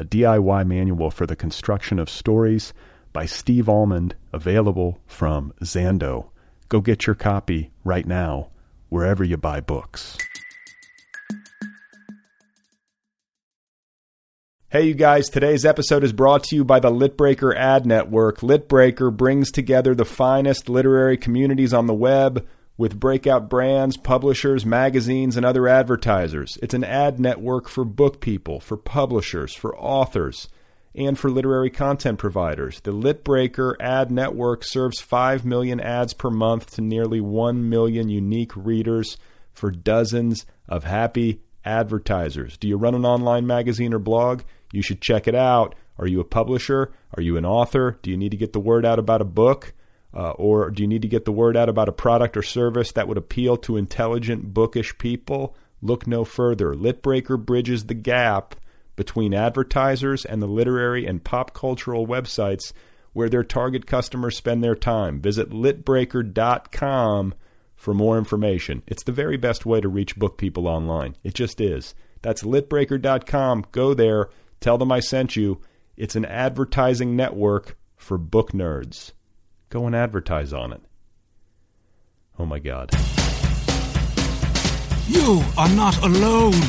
a DIY manual for the construction of stories by Steve Almond, available from Zando. Go get your copy right now, wherever you buy books. Hey, you guys, today's episode is brought to you by the Litbreaker Ad Network. Litbreaker brings together the finest literary communities on the web with breakout brands, publishers, magazines, and other advertisers. It's an ad network for book people, for publishers, for authors, and for literary content providers. The Litbreaker ad network serves 5 million ads per month to nearly 1 million unique readers for dozens of happy advertisers. Do you run an online magazine or blog? You should check it out. Are you a publisher? Are you an author? Do you need to get the word out about a book? Uh, or do you need to get the word out about a product or service that would appeal to intelligent, bookish people? Look no further. Litbreaker bridges the gap between advertisers and the literary and pop cultural websites where their target customers spend their time. Visit litbreaker.com for more information. It's the very best way to reach book people online. It just is. That's litbreaker.com. Go there, tell them I sent you. It's an advertising network for book nerds. Go and advertise on it. Oh my God. You are not alone.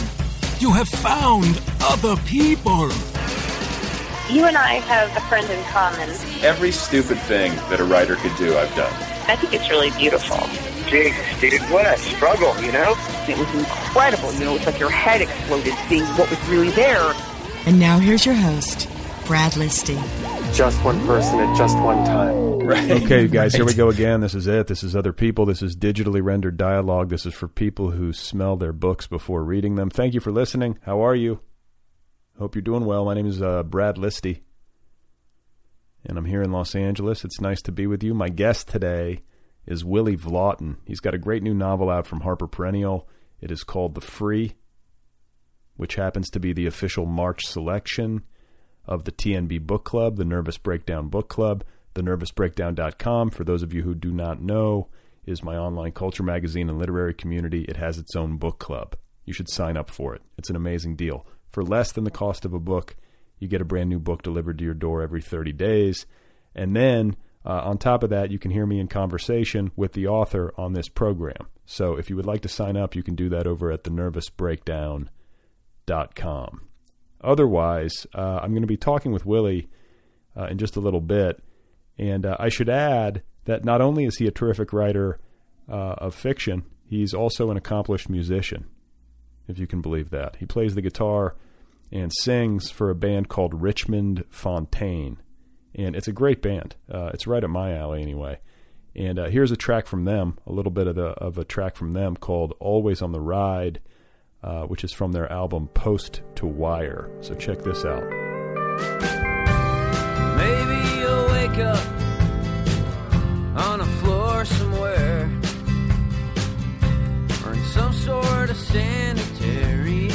You have found other people. You and I have a friend in common. Every stupid thing that a writer could do, I've done. I think it's really beautiful. Jesus, dude, what a struggle, you know? It was incredible. You know, it's like your head exploded seeing what was really there. And now here's your host, Brad Listi. Just one person at just one time. Right. Okay, guys, here we go again. This is it. This is other people. This is digitally rendered dialogue. This is for people who smell their books before reading them. Thank you for listening. How are you? Hope you're doing well. My name is uh, Brad Listi, and I'm here in Los Angeles. It's nice to be with you. My guest today is Willy Vlautin. He's got a great new novel out from Harper Perennial. It is called The Free, which happens to be the official March selection of the TNB Book Club, the Nervous Breakdown Book Club. TheNervousBreakdown.com, for those of you who do not know, is my online culture magazine and literary community. It has its own book club. You should sign up for it. It's an amazing deal. For less than the cost of a book, you get a brand new book delivered to your door every 30 days. And then uh, on top of that, you can hear me in conversation with the author on this program. So if you would like to sign up, you can do that over at thenervousbreakdown.com. Otherwise, uh, I'm going to be talking with Willy uh, in just a little bit. And uh, I should add that not only is he a terrific writer uh, of fiction, he's also an accomplished musician, if you can believe that. He plays the guitar and sings for a band called Richmond Fontaine. And it's a great band. Uh, it's right up my alley, anyway. And uh, here's a track from them, a little bit of, the, of a track from them called Always on the Ride, uh, which is from their album Post to Wire. So check this out. Maybe you'll wake up on a floor somewhere or in some sort of sanitarium.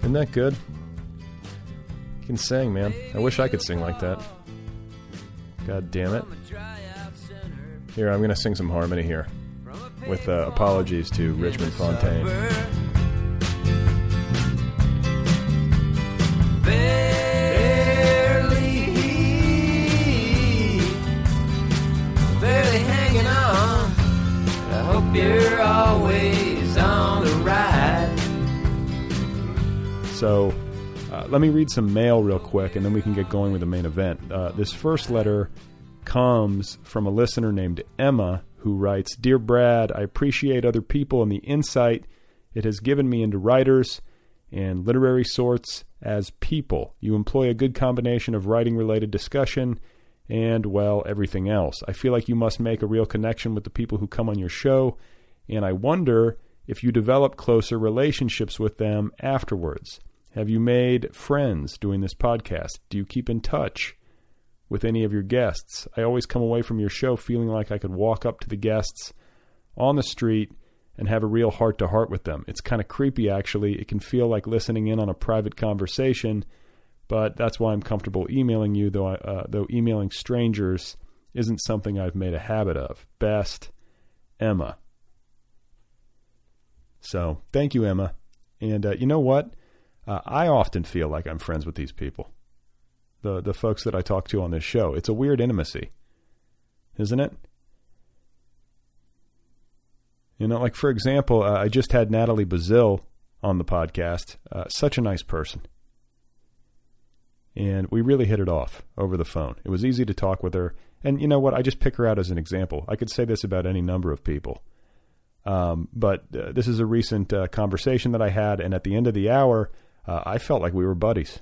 Isn't that good? You can sing, man. I wish I could sing like that. God damn it. Here, I'm going to sing some harmony here with uh, apologies to Richmond Fontaine. Barely, barely hanging on. I hope you're always on the ride. So, uh, let me read some mail real quick, and then we can get going with the main event. Uh, this first letter comes from a listener named Emma, who writes Dear Brad, I appreciate other people and the insight it has given me into writers and literary sorts as people. You employ a good combination of writing related discussion and, well, everything else. I feel like you must make a real connection with the people who come on your show, and I wonder if you develop closer relationships with them afterwards. Have you made friends doing this podcast? Do you keep in touch with any of your guests? I always come away from your show feeling like I could walk up to the guests on the street and have a real heart to heart with them. It's kind of creepy, actually. It can feel like listening in on a private conversation, but that's why I'm comfortable emailing you, though, I, uh, though emailing strangers isn't something I've made a habit of. Best, Emma. So, thank you, Emma. And uh, you know what? Uh, I often feel like I'm friends with these people, the the folks that I talk to on this show. It's a weird intimacy, isn't it? You know, like for example, uh, I just had Natalie Baszile on the podcast. Uh, such a nice person. And we really hit it off over the phone. It was easy to talk with her. And you know what? I just pick her out as an example. I could say this about any number of people. Um, but uh, this is a recent uh, conversation that I had. And at the end of the hour, uh, I felt like we were buddies.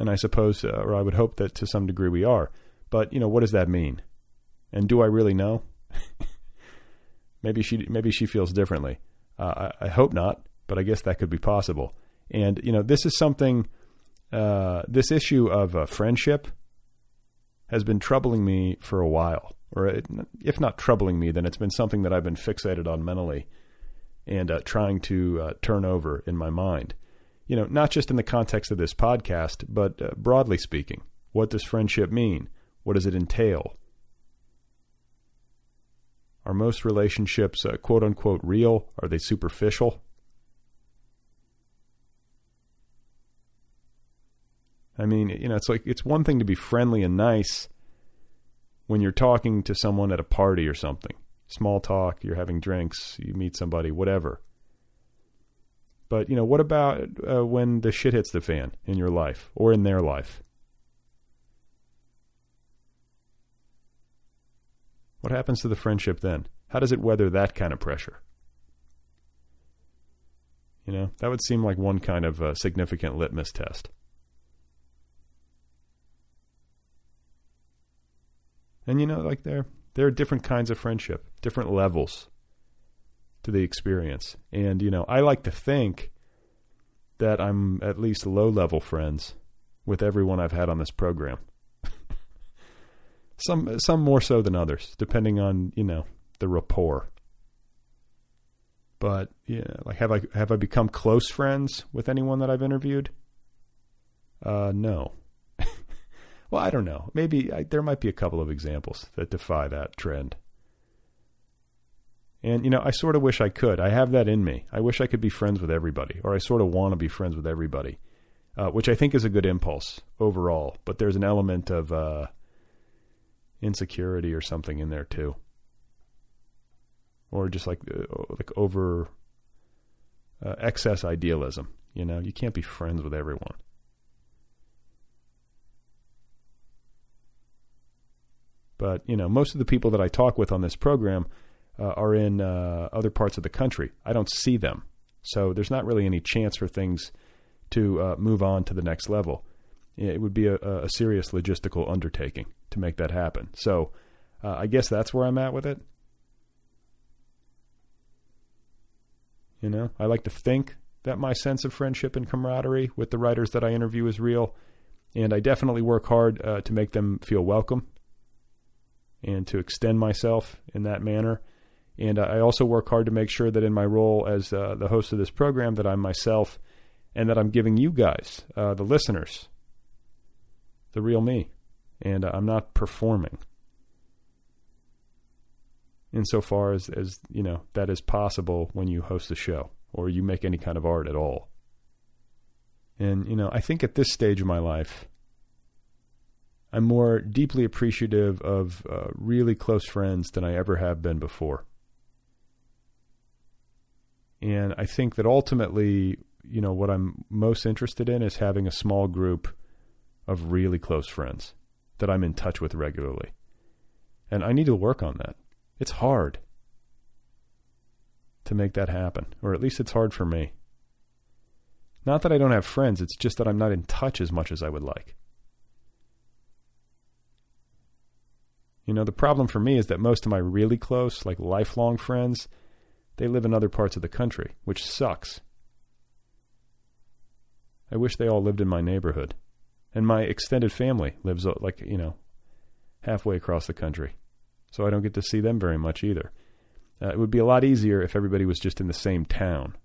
And I suppose, uh, or I would hope that to some degree we are. But, you know, what does that mean? And do I really know? maybe she maybe she feels differently. Uh, I, I, hope not, but I guess that could be possible. And you know, this is something. Uh, this issue of uh, friendship has been troubling me for a while, or it, if not troubling me, then it's been something that I've been fixated on mentally and uh, trying to uh, turn over in my mind. You know, not just in the context of this podcast, but uh, broadly speaking, what does friendship mean? What does it entail? Are most relationships uh, quote unquote real? Are they superficial? I mean, you know, it's like it's one thing to be friendly and nice when you're talking to someone at a party or something. Small talk, you're having drinks, you meet somebody, whatever. But, you know, what about uh, when the shit hits the fan in your life or in their life? What happens to the friendship then? How does it weather that kind of pressure? You know, that would seem like one kind of uh, significant litmus test. And you know, like there there are different kinds of friendship, different levels to the experience. And you know, I like to think that I'm at least low level friends with everyone I've had on this program. Some some more so than others, depending on you know the rapport. But yeah, like have I have I become close friends with anyone that I've interviewed? Uh, no. well, I don't know. Maybe I, there might be a couple of examples that defy that trend. And you know, I sort of wish I could. I have that in me. I wish I could be friends with everybody, or I sort of want to be friends with everybody, uh, which I think is a good impulse overall. But there's an element of uh, insecurity or something in there too, or just like uh, like over uh, excess idealism. You know, you can't be friends with everyone. But you know, most of the people that I talk with on this program uh, are in uh, other parts of the country. I don't see them, so there's not really any chance for things to uh, move on to the next level it would be a, a serious logistical undertaking to make that happen. So uh, I guess that's where I'm at with it. You know, I like to think that my sense of friendship and camaraderie with the writers that I interview is real, and I definitely work hard uh, to make them feel welcome and to extend myself in that manner. And uh, I also work hard to make sure that in my role as uh, the host of this program, that I'm myself, and that I'm giving you guys, uh, the listeners, the real me, and I'm not performing. Insofar as, as you know, that is possible when you host a show or you make any kind of art at all. And, you know, I think at this stage of my life, I'm more deeply appreciative of uh, really close friends than I ever have been before. And I think that ultimately, you know, what I'm most interested in is having a small group of really close friends that I'm in touch with regularly. And I need to work on that. It's hard to make that happen, or at least it's hard for me. Not that I don't have friends, it's just that I'm not in touch as much as I would like. You know, the problem for me is that most of my really close, like lifelong friends, they live in other parts of the country, which sucks. I wish they all lived in my neighborhood. And my extended family lives, uh, like, you know, halfway across the country. So I don't get to see them very much either. Uh, it would be a lot easier if everybody was just in the same town.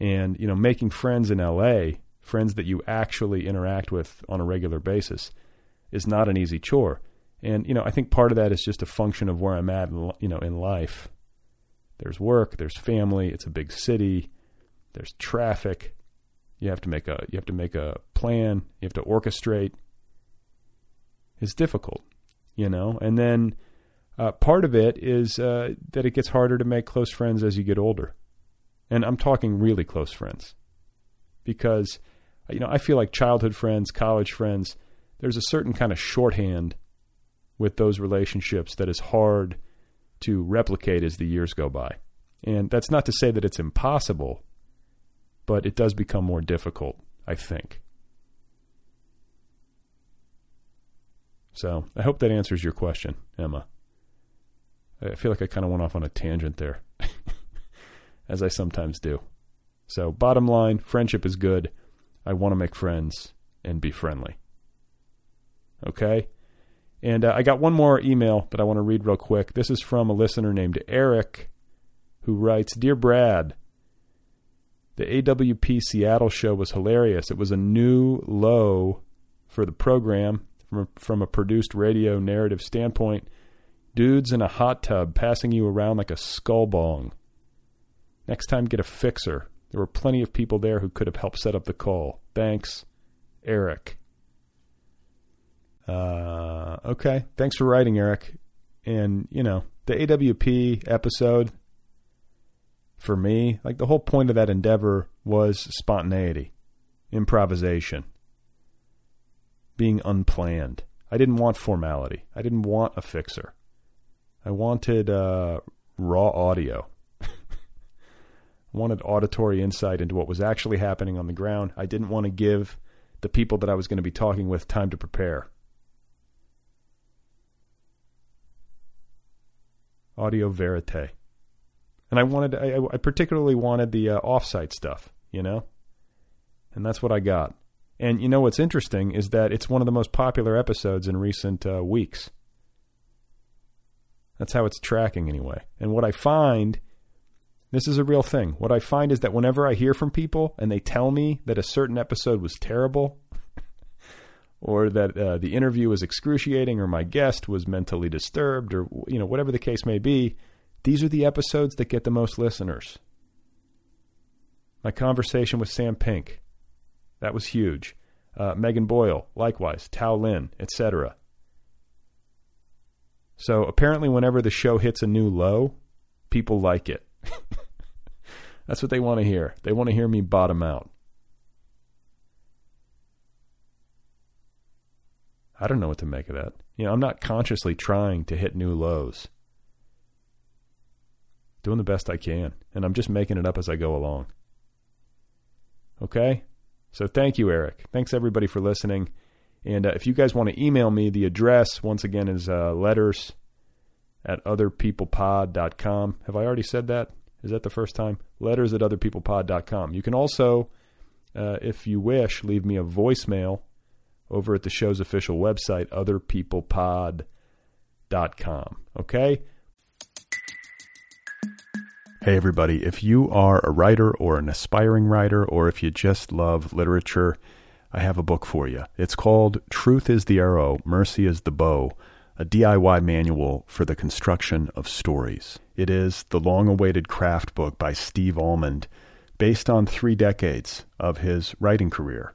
And, you know, making friends in LA, friends that you actually interact with on a regular basis, is not an easy chore. And, you know, I think part of that is just a function of where I'm at, you know, in life. There's work, there's family, it's a big city, there's traffic. You have to make a you have to make a plan, you have to orchestrate. It's difficult, you know. And then uh, part of it is uh, that it gets harder to make close friends as you get older. And I'm talking really close friends. Because, you know, I feel like childhood friends, college friends, there's a certain kind of shorthand with those relationships that is hard to replicate as the years go by. And that's not to say that it's impossible, but it does become more difficult, I think. So I hope that answers your question, Emma. I feel like I kind of went off on a tangent there, as I sometimes do. So, bottom line friendship is good. I want to make friends and be friendly. Okay? And uh, I got one more email that I want to read real quick. This is from a listener named Eric who writes Dear Brad, the AWP Seattle show was hilarious. It was a new low for the program from a, from a produced radio narrative standpoint Dudes in a hot tub passing you around like a skull bong. Next time, get a fixer. There were plenty of people there who could have helped set up the call. Thanks, Eric. Uh, okay. Thanks for writing, Eric. And, you know, the AWP episode, for me, like the whole point of that endeavor was spontaneity, improvisation, being unplanned. I didn't want formality. I didn't want a fixer. I wanted uh, raw audio. I wanted auditory insight into what was actually happening on the ground. I didn't want to give the people that I was going to be talking with time to prepare. Audio verite. And I wanted, I, I particularly wanted the uh, offsite stuff, you know? And that's what I got. And you know what's interesting is that it's one of the most popular episodes in recent uh, weeks. That's how it's tracking anyway. And what I find, this is a real thing. What I find is that whenever I hear from people and they tell me that a certain episode was terrible, or that uh, the interview was excruciating, or my guest was mentally disturbed, or you know whatever the case may be, these are the episodes that get the most listeners. My conversation with Sam Pink, that was huge. Uh, Megan Boyle, likewise, Tao Lin, etc. So apparently, whenever the show hits a new low, people like it. That's what they want to hear. They want to hear me bottom out. I don't know what to make of that. You know, I'm not consciously trying to hit new lows. Doing the best I can, and I'm just making it up as I go along. Okay? So thank you, Eric. Thanks everybody for listening. And uh, if you guys want to email me, the address, once again, is uh, letters at otherpeoplepod.com. Have I already said that? Is that the first time? Letters at otherpeoplepod.com. You can also, uh, if you wish, leave me a voicemail over at the show's official website, otherpeoplepod.com. Okay? Hey, everybody. If you are a writer or an aspiring writer, or if you just love literature, I have a book for you. It's called Truth is the Arrow, Mercy is the Bow, a DIY manual for the construction of stories. It is the long awaited craft book by Steve Almond, based on three decades of his writing career,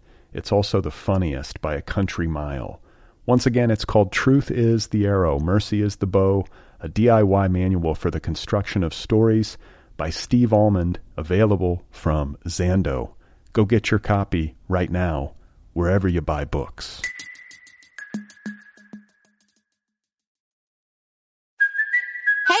It's also the funniest by a country mile. Once again, it's called Truth is the Arrow, Mercy is the Bow, a DIY manual for the construction of stories by Steve Almond, available from Zando. Go get your copy right now, wherever you buy books.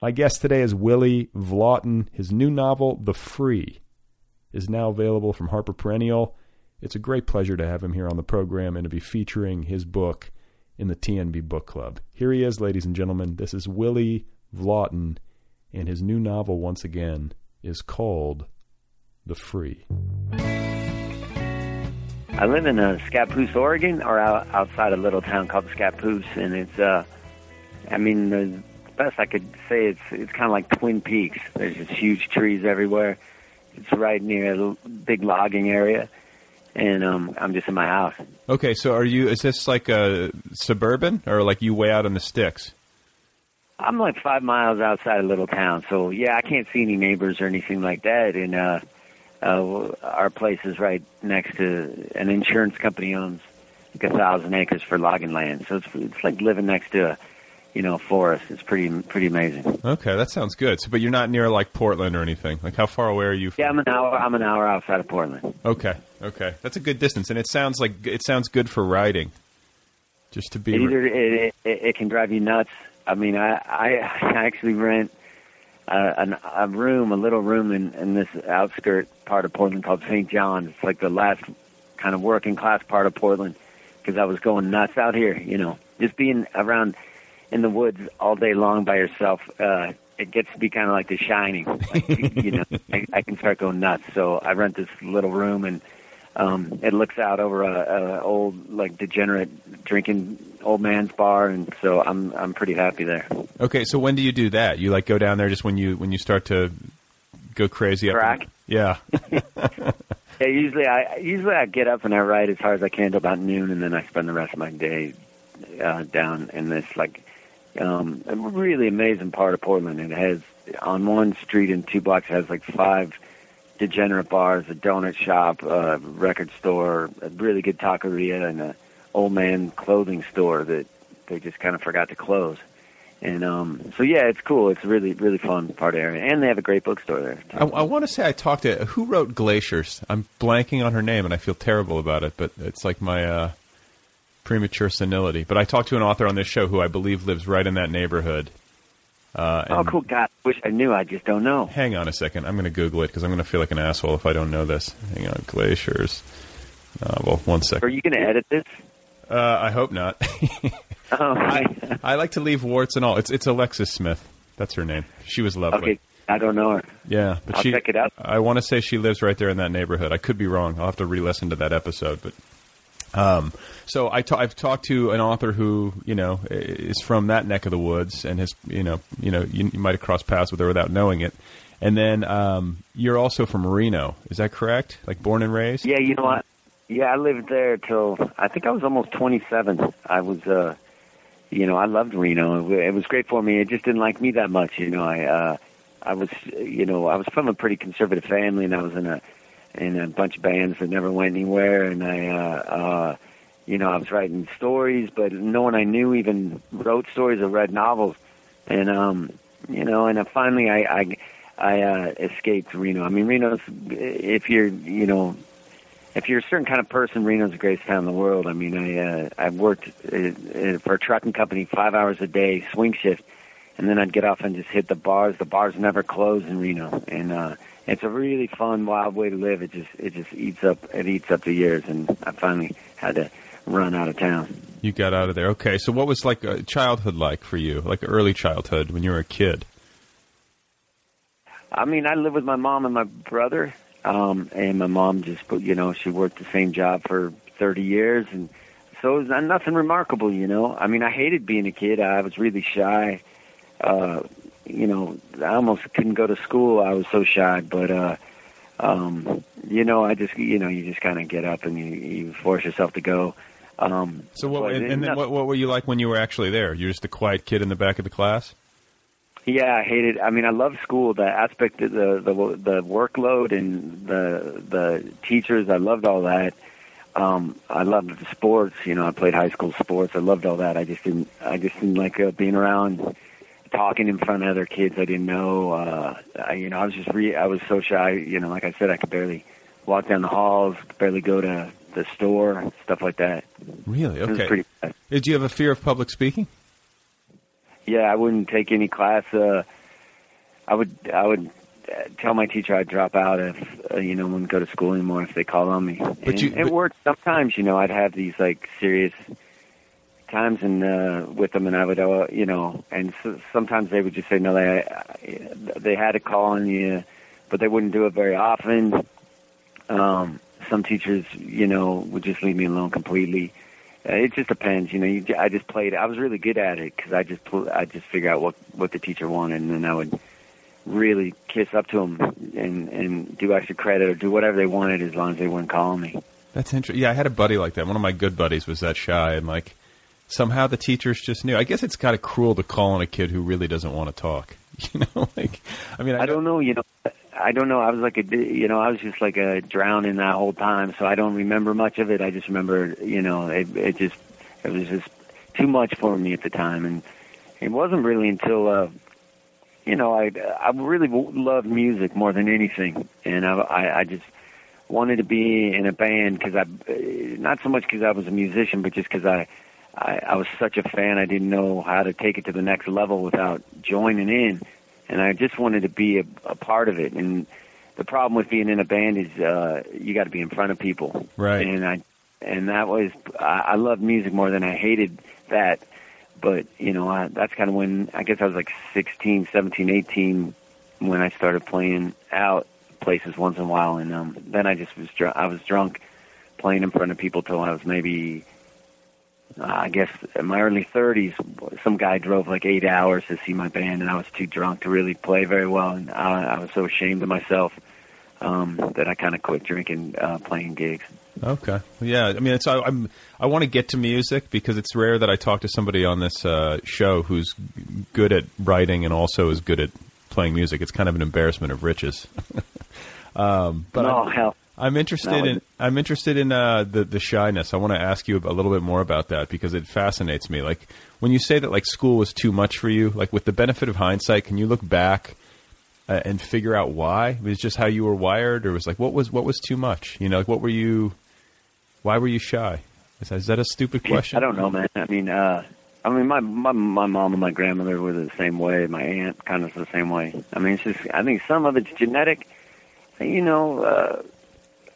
My guest today is Willy Vlautin. His new novel, The Free, is now available from Harper Perennial. It's a great pleasure to have him here on the program and to be featuring his book in the TNB Book Club. Here he is, ladies and gentlemen. This is Willy Vlautin, and his new novel, once again, is called The Free. I live in uh, Scappoose, Oregon, or out, outside a little town called Scappoose, and it's, uh, I mean, the best I could say it's it's kind of like Twin Peaks. There's just huge trees everywhere. It's right near a big logging area, and um, I'm just in my house. Okay, so are you? Is this like a suburban, or like you way out in the sticks? I'm like five miles outside a little town, so yeah, I can't see any neighbors or anything like that. And uh, uh, our place is right next to an insurance company owns like a thousand acres for logging land, so it's it's like living next to a you know forest. It's pretty pretty amazing. Okay, that sounds good. So, but you're not near like Portland or anything. Like, how far away are you? From- Yeah, I'm an hour. I'm an hour outside of Portland. Okay, okay, that's a good distance, and it sounds like it sounds good for riding. Just to be It either it, it, it can drive you nuts. I mean, I I, I actually rent an, a room, a little room in, in this outskirt part of Portland called St. John's. It's like the last kind of working class part of Portland because I was going nuts out here. You know, just being around in the woods all day long by yourself. Uh, it gets to be kind of like The Shining. Like, you know, I, I can start going nuts. So I rent this little room and um, it looks out over a, a old like degenerate drinking old man's bar, and so I'm I'm pretty happy there. Okay, so when do you do that? You like go down there just when you when you start to go crazy? up Crack? yeah. Yeah, usually I usually I get up and I write as hard as I can till about noon, and then I spend the rest of my day uh, down in this like um, a really amazing part of Portland. It has on one street and two blocks it has like five degenerate bars, a donut shop, a record store, a really good taqueria, and a old man clothing store that they just kind of forgot to close. And um, so yeah, it's cool. It's a really really fun part of area, and they have a great bookstore there. I, I want to say I talked to who wrote Glaciers. I'm blanking on her name, and I feel terrible about it. But it's like my uh, premature senility. But I talked to an author on this show who I believe lives right in that neighborhood. Uh, Oh, cool! God, wish I knew. I just don't know. Hang on a second. I'm going to Google it because I'm going to feel like an asshole if I don't know this. Hang on, Glaciers. novel. one second. Are you going to edit this? Uh, I hope not. Oh, I, I like to leave warts and all. It's it's Alexis Smith. That's her name. She was lovely. okay. I don't know her. Yeah, but I'll she. check it out. I want to say she lives right there in that neighborhood. I could be wrong. I'll have to re-listen to that episode. But um, so I I've talked to an author who you know is from that neck of the woods and has you know you know you, you might have crossed paths with her without knowing it. And then um, you're also from Reno. Is that correct? Like born and raised? Yeah, you know what? Yeah, I lived there till I think I was almost 27. I was, uh, you know, I loved Reno. It was great for me. It just didn't like me that much. You know, I, uh, I was, you know, I was from a pretty conservative family, and I was in a, in a bunch of bands that never went anywhere, and I, uh, uh, you know, I was writing stories, but no one I knew even wrote stories or read novels, and um, you know, and uh, finally I, I, I uh, escaped Reno. I mean, Reno's if you're, you know if you're a certain kind of person, Reno's the greatest town in the world. I mean, I uh, I worked uh, uh, for a trucking company five hours a day, swing shift, and then I'd get off and just hit the bars. The bars never close in Reno, and uh, it's a really fun, wild way to live. It just it just eats up it eats up the years, and I finally had to run out of town. You got out of there. Okay, so what was like uh, childhood like for you? Like early childhood when you were a kid? I mean, I lived with my mom and my brother, um, and my mom just, you know, she worked the same job for 30 years, and so it was nothing remarkable, you know. I mean, I hated being a kid. I was really shy. Uh, you know, I almost couldn't go to school. I was so shy, but uh, um, you know, I just, you know, you just kind of get up and you, you force yourself to go. Um, So what? And, and then what, what were you like when you were actually there? You're just a quiet kid in the back of the class. Yeah, I hated. I mean, I love school. The aspect of the the the workload and the the teachers. I loved all that. Um, I loved the sports. You know, I played high school sports. I loved all that. I just didn't. I just didn't like uh, being around, talking in front of other kids I didn't know. Uh, I, you know, I was just re. I was so shy. You know, like I said, I could barely walk down the halls. Could barely go to the store. Stuff like that. Really? It Okay. pretty bad. Did you have a fear of public speaking? Yeah, I wouldn't take any class. Uh, I would I would uh, tell my teacher I'd drop out if uh, you know wouldn't go to school anymore if they called on me. But and you- it but- worked sometimes. You know, I'd have these like serious times and uh, with them, and I would uh, you know, and so, sometimes they would just say no, they they had to call on you, but they wouldn't do it very often. Um, some teachers, you know, would just leave me alone completely. Uh, it just depends, you know. You, I just played. I was really good at it because I just I just figure out what what the teacher wanted, and then I would really kiss up to them and and do extra credit or do whatever they wanted as long as they wouldn't call me. That's interesting. Yeah, I had a buddy like that. One of my good buddies was that shy, and like somehow the teachers just knew. I guess it's kind of cruel to call on a kid who really doesn't want to talk. You know, like I mean, I, I don't know, you know. I don't know. I was like a, you know, I was just like a drowning that whole time, so I don't remember much of it. I just remember, you know, it, it just, it was just too much for me at the time, and it wasn't really until, uh, you know, I, I really loved music more than anything, and I, I, I just wanted to be in a band because I, not so much because I was a musician, but just because I, I, I was such a fan. I didn't know how to take it to the next level without joining in, and I just wanted to be a, a part of it. And the problem with being in a band is uh, you got to be in front of people, Right. And I, and that was I, I loved music more than I hated that. But you know, I, that's kind of when I guess I was like 16, 17, 18 when I started playing out places once in a while, and um, then I just was dr- I was drunk playing in front of people till I was maybe uh, I guess in my early 30s, some guy drove like eight hours to see my band, and I was too drunk to really play very well, and I, I was so ashamed of myself um, that I kind of quit drinking, uh, playing gigs. Okay. Yeah. I mean, it's I, I'm I want to get to music because it's rare that I talk to somebody on this uh, show who's good at writing and also is good at playing music. It's kind of an embarrassment of riches. um, but no, I'm, hell, I'm interested No, in I'm interested in uh, the the shyness. I want to ask you a little bit more about that because it fascinates me. Like when you say that like school was too much for you, like with the benefit of hindsight, can you look back uh, and figure out why? Was it just how you were wired, or was like what was what was too much? You know, like what were you? Why were you shy? Is that, is that a stupid question? I don't know, man. I mean, uh, I mean, my, my my mom and my grandmother were the same way. My aunt kind of the same way. I mean, it's just I think some of it's genetic. You know, uh,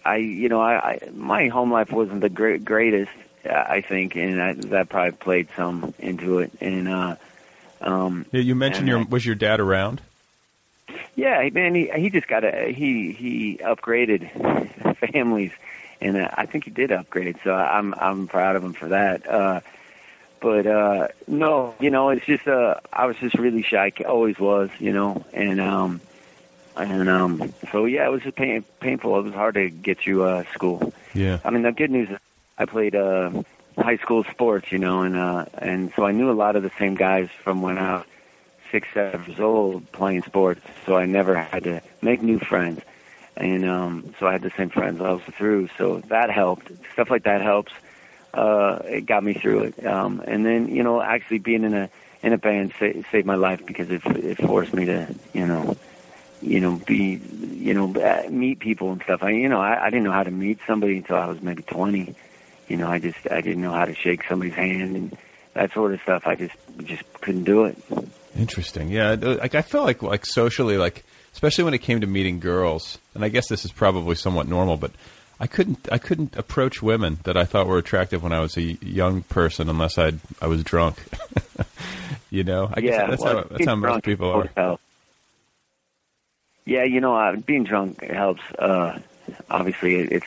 I you know I, I my home life wasn't the great, greatest. I think, and I, that probably played some into it. And uh, um, Yeah, you mentioned your was your dad around? yeah, man, he he just got a he he upgraded families, and uh, I think he did upgrade. So I'm I'm proud of him for that. Uh, but uh, no, you know, it's just uh, I was just really shy, always was, you know, and um, and um, so yeah, it was just pain, painful. It was hard to get through uh, school. Yeah. I mean, the good news is I played uh, high school sports, you know, and uh, and so I knew a lot of the same guys from when I was six, seven years old playing sports. So I never had to make new friends, and um, so I had the same friends all through. So that helped. Stuff like that helps. Uh, it got me through it. Um, and then you know, actually being in a in a band sa- saved my life because it it forced me to you know you know, be, you know, uh, meet people and stuff. I, you know, I, I didn't know how to meet somebody until I was maybe 20. You know, I just, I didn't know how to shake somebody's hand and that sort of stuff. I just, just couldn't do it. Interesting. Yeah, like I feel like like socially, like especially when it came to meeting girls. And I guess this is probably somewhat normal, but I couldn't I couldn't approach women that I thought were attractive when I was a young person unless I I was drunk. you know, I guess that's well, how that's how most people are. Yeah, you know, uh, being drunk helps. Uh, obviously, it's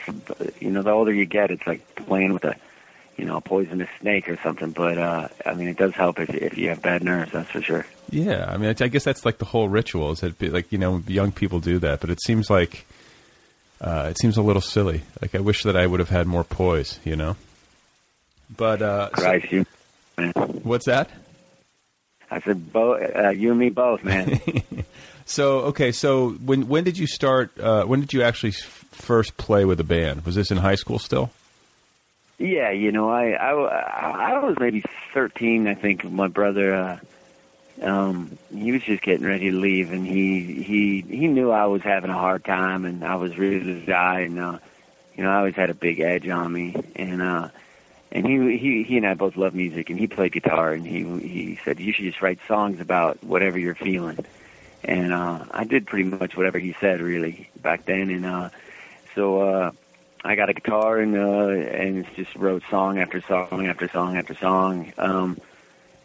you know, the older you get, it's like playing with a you know a poisonous snake or something. But uh, I mean, it does help if if you have bad nerves. That's for sure. Yeah, I mean, I guess that's like the whole ritual. Is that like you know young people do that, but it seems like uh, it seems a little silly. Like I wish that I would have had more poise, you know. But uh, so- Christ, you. Man. what's that? I said, both uh, you and me both, man. So okay, so when when did you start? Uh, when did you actually first play with a band? Was this in high school still? Yeah, you know, I I, I was maybe thirteen. I think my brother, uh, um, he was just getting ready to leave, and he he he knew I was having a hard time, and I was ready to die, and uh, you know, I always had a big edge on me, and uh, and he he he and I both love music, and he played guitar, and he he said you should just write songs about whatever you're feeling, and uh, I did pretty much whatever he said really back then, and uh, so. uh I got a guitar and uh and just wrote song after song after song after song. Um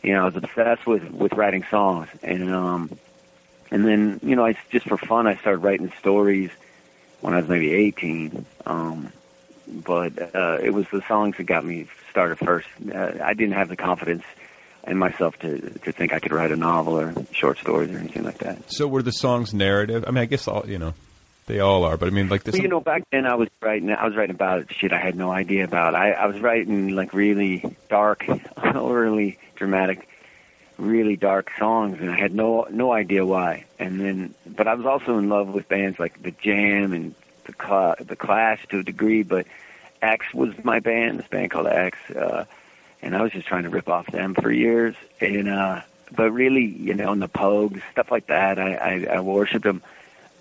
you know, I was obsessed with with writing songs and um and then, you know, I just for fun I started writing stories when I was maybe 18. Um but uh it was the songs that got me started first. Uh, I didn't have the confidence in myself to to think I could write a novel or short stories or anything like that. So were the songs narrative? I mean, I guess all you know, they all are. But I mean, like this. Well, you know, back then I was writing. I was writing about shit I had no idea about. I, I was writing like really dark, overly dramatic, really dark songs, and I had no no idea why. And then, but I was also in love with bands like the Jam and the Cla- the Clash to a degree. But X was my band. This band called X, uh, and I was just trying to rip off them for years. And uh, but really, you know, and the Pogues, stuff like that. I I, I worshipped them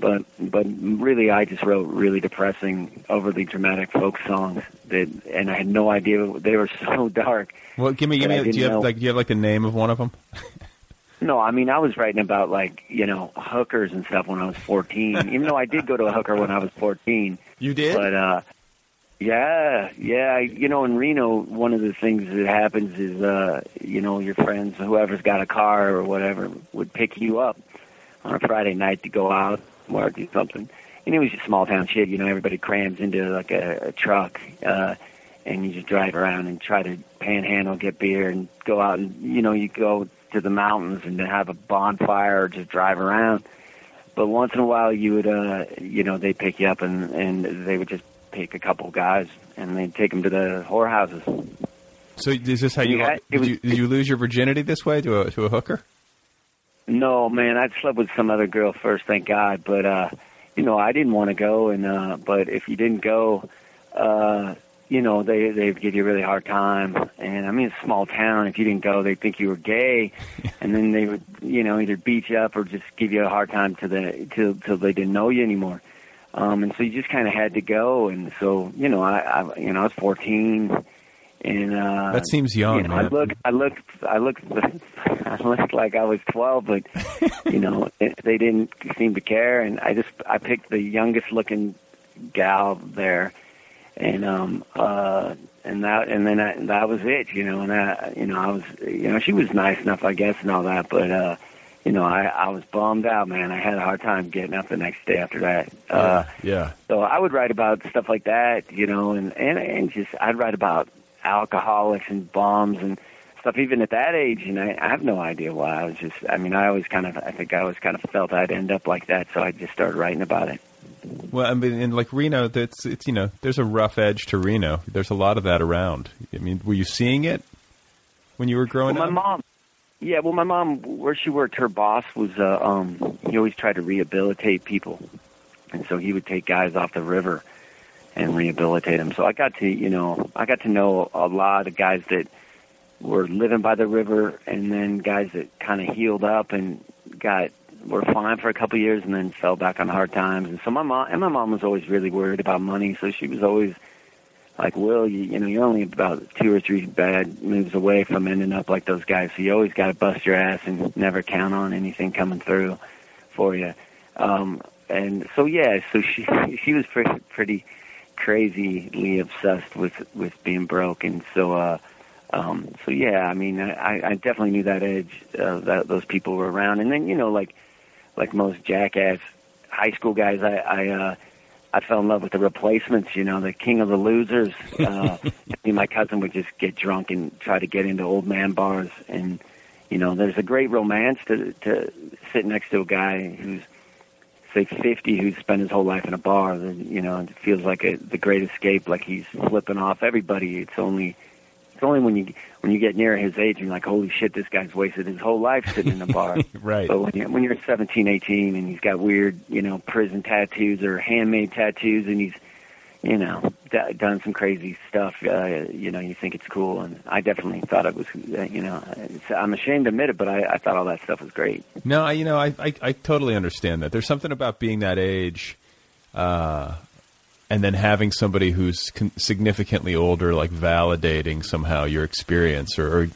but but really I just wrote really depressing, overly dramatic folk songs that, and I had no idea they were so dark. Well, give me, give me. Do you have know. like, do you have like the name of one of them? No, I mean I was writing about like you know hookers and stuff when I was fourteen. even though I did go to a hooker when I was fourteen. You did? But uh, yeah, yeah. You know, in Reno, one of the things that happens is uh, you know your friends, whoever's got a car or whatever, would pick you up on a Friday night to go out or do something. And it was just small town shit. You know, everybody crams into like a, a truck, uh, and you just drive around and try to panhandle, get beer, and go out and you know you go to the mountains and have a bonfire or just drive around. But once in a while, you would, uh, you know, they pick you up and and they would just pick a couple guys and they'd take them to the whorehouses. So is this how you? Yeah, did was- you did you lose your virginity this way to a to a hooker? No, man, I'd slept with some other girl first, thank God. But uh, you know, I didn't want to go, and uh, but if you didn't go, uh, you know, they they'd give you a really hard time. And I mean, it's a small town. If you didn't go, they'd think you were gay, and then they would, you know, either beat you up or just give you a hard time to the till till they didn't know you anymore. Um, and so you just kind of had to go. And so, you know, I, I you know, I was 14. And uh That seems young, you know, I looked I looked I looked I looked like I was 12 but you know it, they didn't seem to care and I just I picked the youngest looking gal there and um uh and that and then I, that was it you know and I you know I was you know she was nice enough I guess and all that but uh you know I I was bummed out man I had a hard time getting up the next day after that uh yeah. so I would write about stuff like that, you know, and and and just I'd write about alcoholics and bombs and stuff. Even at that age, and I, I have no idea why. I was just, I mean, I always kind of, I think I always kind of felt I'd end up like that, so I just started writing about it. Well, I mean, in like Reno, that's it's you know, there's a rough edge to Reno. There's a lot of that around. I mean, were you seeing it when you were growing well, up? my mom, yeah, well, my mom, where she worked, her boss was, uh, um, he always tried to rehabilitate people, and so he would take guys off the river and rehabilitate them. So I got to, you know, I got to know a lot of guys that were living by the river, and then guys that kind of healed up and got were fine for a couple of years, and then fell back on hard times. And so my mom and my mom was always really worried about money, so she was always like, "Will you, you know, you're only about two or three bad moves away from ending up like those guys, so you always got to bust your ass and never count on anything coming through for you." Um, and so yeah, so she she was pretty pretty crazily obsessed with with being broke, and so uh, um, so yeah, I mean, I, I definitely knew that edge uh, that those people were around, and then you know, like like most jackass high school guys, I I uh, I fell in love with the replacements. You know, the king of the losers. Uh, me and my cousin would just get drunk and try to get into old man bars, and you know, there's a great romance to to sit next to a guy who's say 50 who's spent his whole life in a bar. You know, it feels like a, the great escape. Like he's flipping off everybody. It's only it's only when you when you get near his age, you're like, holy shit, this guy's wasted his whole life sitting in a bar. right. But when you're when you're 17, 18, and he's got weird, you know, prison tattoos or handmade tattoos, and he's, you know, d- done some crazy stuff, uh, you know, you think it's cool. And I definitely thought it was, uh, you know, it's, I'm ashamed to admit it, but I, I thought all that stuff was great. No, I, you know, I, I I totally understand that. There's something about being that age, uh, and then having somebody who's con- significantly older, like validating somehow your experience, or, or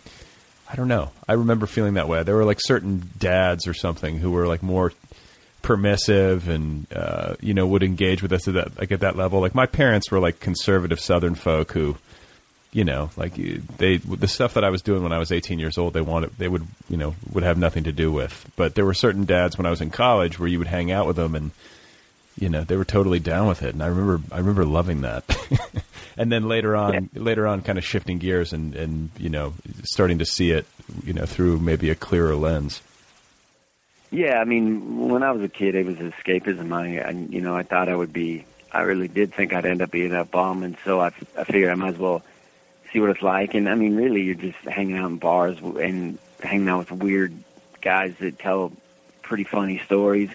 I don't know. I remember feeling that way. There were like certain dads or something who were like more permissive and uh, you know would engage with us at that like at that level. Like my parents were like conservative Southern folk who, you know, like they the stuff that I was doing when I was 18 years old, they wanted they would you know would have nothing to do with. But there were certain dads when I was in college where you would hang out with them and you know they were totally down with it, and I remember I remember loving that. and then later on, later on, kind of shifting gears and and you know starting to see it you know through maybe a clearer lens. Yeah, I mean, when I was a kid, it was escapism. I, I you know, I thought I would be. I really did think I'd end up being a bum, and so I, I figured I might as well see what it's like. And I mean, really, you're just hanging out in bars and hanging out with weird guys that tell pretty funny stories.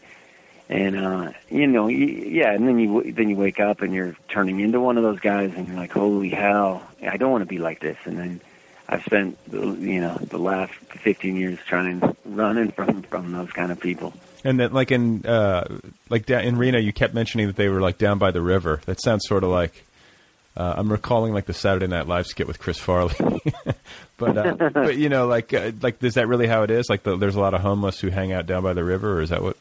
And uh, you know, y- yeah, and then you then you wake up and you're turning into one of those guys, and you're like, holy hell, I don't want to be like this. And then I've spent the- you know the last 15 years trying running from from those kind of people. And then, like in uh, like down in Reno, you kept mentioning that they were like down by the river. That sounds sort of like uh, I'm recalling like the Saturday Night Live skit with Chris Farley. but uh, but you know, like uh, like is that really how it is? Like the, there's a lot of homeless who hang out down by the river, or is that what?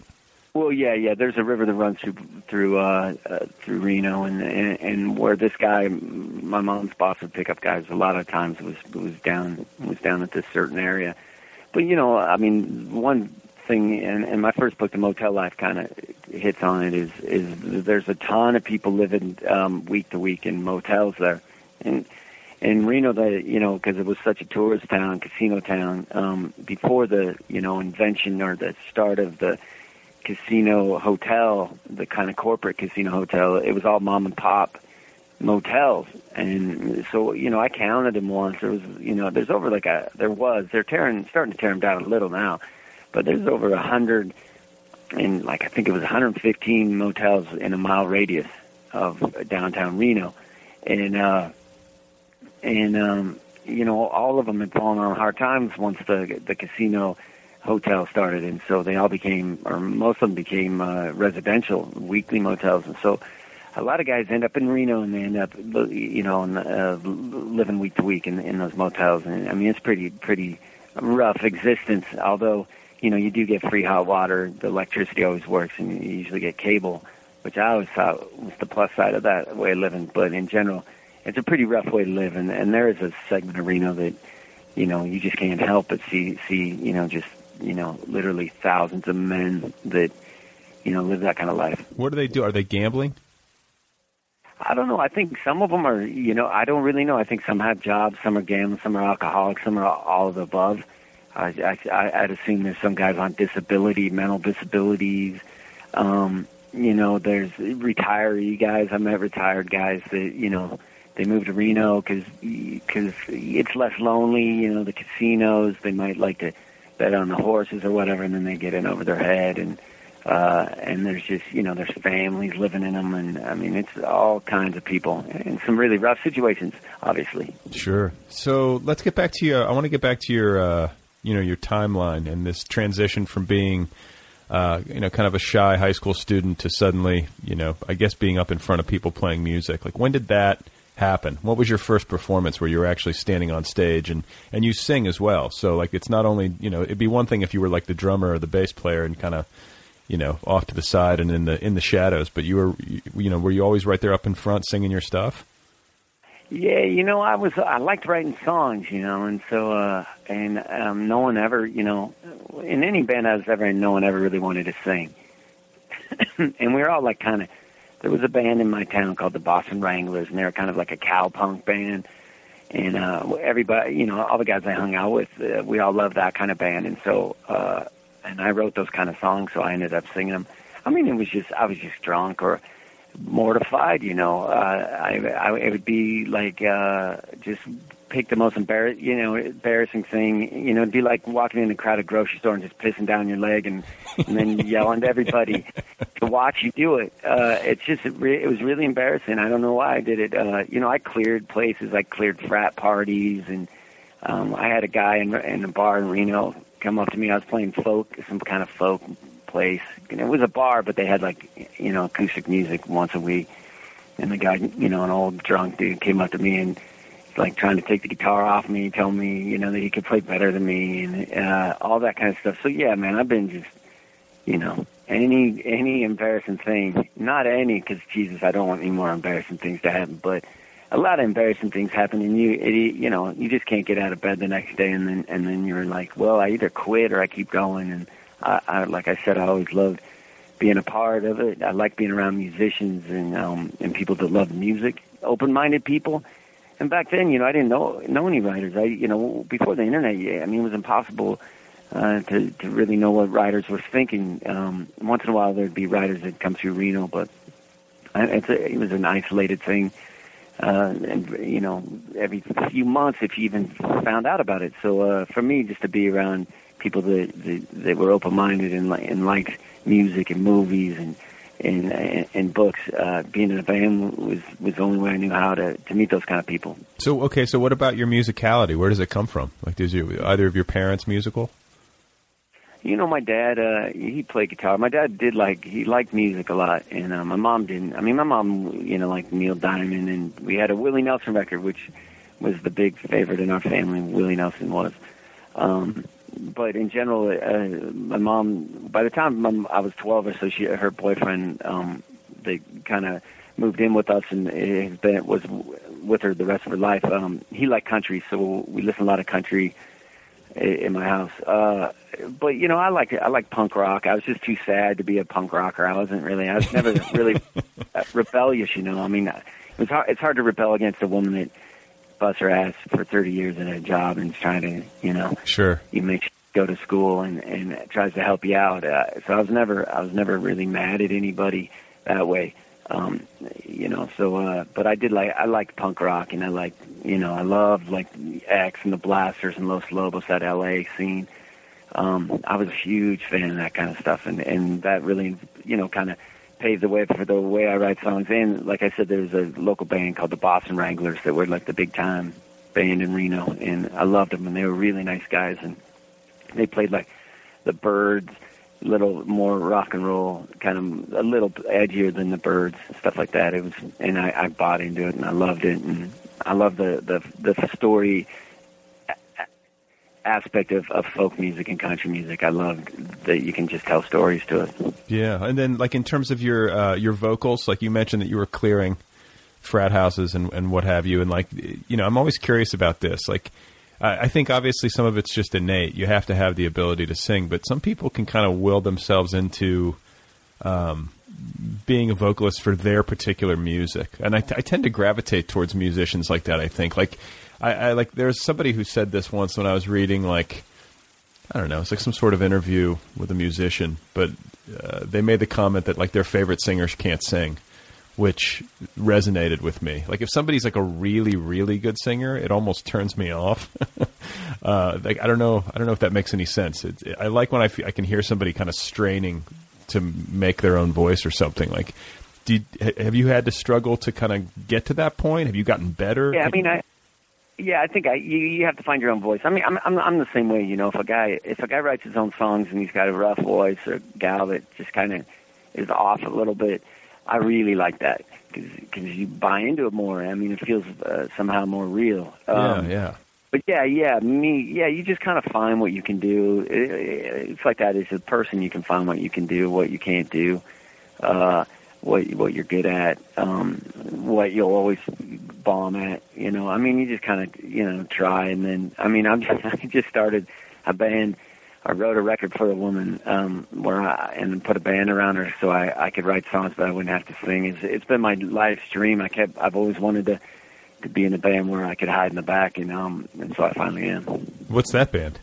Well, yeah, yeah. There's a river that runs through through uh, uh, through Reno, and, and and where this guy, my mom's boss would pick up guys. A lot of times was was down was down at this certain area. But you know, I mean, one thing, and, and my first book, The Motel Life, kind of hits on it. Is is there's a ton of people living um, week to week in motels there, and in Reno, the you know, because it was such a tourist town, casino town. Um, before the you know invention or the start of the casino hotel, the kind of corporate casino hotel, it was all mom and pop motels. And so, you know, I counted them once. There was, you know, there's over like a, there was, they're tearing, starting to tear them down a little now, but there's over a hundred and like, I think it was 115 motels in a mile radius of downtown Reno. And, uh, and, um, you know, all of them had fallen on hard times once the, the casino, hotel started, and so they all became, or most of them became uh, residential weekly motels, and so a lot of guys end up in Reno and they end up, you know, in, uh, living week to week in, in those motels, and I mean it's pretty pretty rough existence. Although you know you do get free hot water, the electricity always works, and you usually get cable, which I always thought was the plus side of that way of living. But in general, it's a pretty rough way to live, and, and there is a segment of Reno that you know you just can't help but see see you know just you know, literally thousands of men that, you know, live that kind of life. What do they do? Are they gambling? I don't know. I think some of them are, you know, I don't really know. I think some have jobs, some are gambling, some are alcoholics, some are all of the above. I, I, I'd assume there's some guys on disability, mental disabilities. Um, you know, there's retiree guys. I met retired guys that, you know, they moved to Reno because cause it's less lonely. You know, the casinos, they might like to bet on the horses or whatever, and then they get in over their head, and uh, and there's just you know there's families living in them, and I mean it's all kinds of people in some really rough situations, obviously. Sure. So let's get back to you. I want to get back to your uh, you know your timeline and this transition from being. Uh, you know, kind of a shy high school student to suddenly, you know, I guess being up in front of people playing music. Like, when did that happen? What was your first performance where you were actually standing on stage and and you sing as well? So like it's not only you know it'd be one thing if you were like the drummer or the bass player and kind of you know, off to the side and in the in the shadows. But you were, you, know, were you always right there up in front singing your stuff? Yeah, you know, I was I liked writing songs, you know, and so uh and um no one ever, you know, in any band I was ever in, no one ever really wanted to sing. and we were all like kind of there was a band in my town called the Boston Wranglers and they were kind of like a cow punk band. And uh everybody, you know, all the guys I hung out with, uh, we all loved that kind of band and so uh and I wrote those kind of songs, so I ended up singing them. I mean, it was just I was just drunk or mortified, you know. Uh, I, I it would be like uh, just pick the most embarrass, you know, embarrassing thing. You know, it'd be like walking in a crowded grocery store and just pissing down your leg and and then yelling to everybody to watch you do it. Uh, it's just it, re- it was really embarrassing. I don't know why I did it. Uh, you know, I cleared places, I cleared frat parties, and um, I had a guy in in a bar in Reno come up to me. I was playing folk, some kind of folk place. And it was a bar, but they had like you know acoustic music once a week. And the guy, you know, an old drunk dude, came up to me and like trying to take the guitar off me, tell me, you know, that he could play better than me, and uh, all that kind of stuff. So yeah, man, I've been just, you know, any any embarrassing thing. Not any, because Jesus, I don't want any more embarrassing things to happen, but a lot of embarrassing things happen and you it, you know you just can't get out of bed the next day and then and then you're like well i either quit or i keep going and i, I like i said i always loved being a part of it i like being around musicians and um and people that love music open minded people and back then you know i didn't know know any writers i you know before the internet yeah i mean it was impossible uh to to really know what writers were thinking. Um once in a while there'd be writers that come through reno but I, it's a, it was an isolated thing. Uh, and you know every few months if you even found out about it. So uh, for me, just to be around people that that, that were open minded and and liked music and movies and and in, and books, uh, being in a band was was the only way I knew how to to meet those kind of people. So okay, so what about your musicality? Where does it come from? Like, does you either of your parents musical? You know, my dad, uh, he played guitar. My dad did like, he liked music a lot, and uh, my mom didn't. I mean, my mom, you know, liked Neil Diamond, and we had a Willie Nelson record, which was the big favorite in our family. Willie Nelson was. Um, but in general, uh, my mom, by the time my, I was 12 or so, she, her boyfriend, um, they kind of moved in with us and has been, was with her the rest of her life. Um, he liked country, so we listened to a lot of country in my house. Uh, but you know, I like I like punk rock. I was just too sad to be a punk rocker. I wasn't really. I was never really rebellious. You know, I mean, it was hard, it's hard to rebel against a woman that busts her ass for 30 years in a job and is trying to, you know, Sure. you make sure go to school and and tries to help you out. Uh, so I was never I was never really mad at anybody that way. Um, you know, so uh but I did like I liked punk rock and I like you know, I loved like X and the Blasters and Los Lobos that LA scene. Um I was a huge fan of that kind of stuff and and that really you know kind of paved the way for the way I write songs. And like I said, there's a local band called the Boston Wranglers that were like the big time band in Reno, and I loved them, and they were really nice guys, and they played like the Byrds, a little more rock and roll, kind of a little edgier than the Byrds, stuff like that. It was, and I, I bought into it, and I loved it, and I love the the the story aspect of, of folk music and country music. I love that you can just tell stories to it. Yeah, and then like in terms of your uh, your vocals, like you mentioned that you were clearing frat houses and and what have you, and like you know, I'm always curious about this. Like, I, I think obviously some of it's just innate. You have to have the ability to sing, but some people can kind of will themselves into um, being a vocalist for their particular music, and I, I tend to gravitate towards musicians like that. I think like. I, I like there's somebody who said this once when I was reading like I don't know. It's like some sort of interview with a musician, but uh, they made the comment that like their favorite singers can't sing, which resonated with me. Like if somebody's like a really really good singer, it almost turns me off. uh, like I don't know. I don't know if that makes any sense. It, I like when I, I can hear somebody kind of straining to make their own voice or something. Like, do you, have you had to struggle to kind of get to that point? Have you gotten better? Yeah, I mean, I yeah, I think I you, you have to find your own voice. I mean, I'm I'm I'm the same way. You know, if a guy if a guy writes his own songs and he's got a rough voice or a gal that just kind of is off a little bit, I really like that because you buy into it more. I mean, it feels uh, somehow more real. Um, yeah, yeah. but yeah, yeah, me, yeah. You just kind of find what you can do. It, it, it's like that. As a person, you can find what you can do, what you can't do, uh, what what you're good at, um, what you'll always bomb at. You know, I mean, you just kind of you know try, and then I mean, I'm just, I just started a band. I wrote a record for a woman um, where I and put a band around her so I I could write songs, but I wouldn't have to sing. It's, it's been my life's dream. I kept I've always wanted to to be in a band where I could hide in the back, know, um, and so I finally am. What's that band?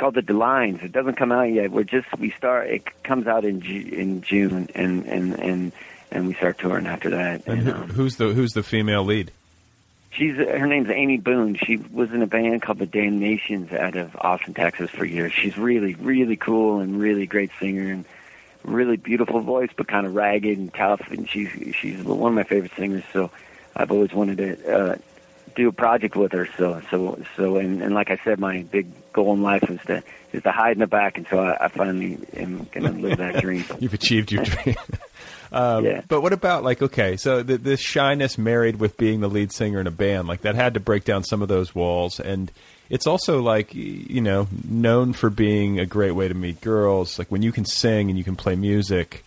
Called the Delines. It doesn't come out yet. We're just we start. It comes out in Ju- in June, and and and and we start touring after that. And And, who, um, who's the who's the female lead? she's her name's Amy Boone. She was in a band called the Damnations out of Austin, Texas, for years. She's really really cool and really great singer and really beautiful voice, but kind of ragged and tough. And she's she's one of my favorite singers. So I've always wanted to uh, do a project with her. So so so and, and like I said, my big goal in life is to is to hide in the back, and so I, I finally am going to live that dream. You've achieved your dream. um, Yeah. But what about like okay, so the, this shyness married with being the lead singer in a band, like that had to break down some of those walls, and it's also like you know known for being a great way to meet girls. Like when you can sing and you can play music,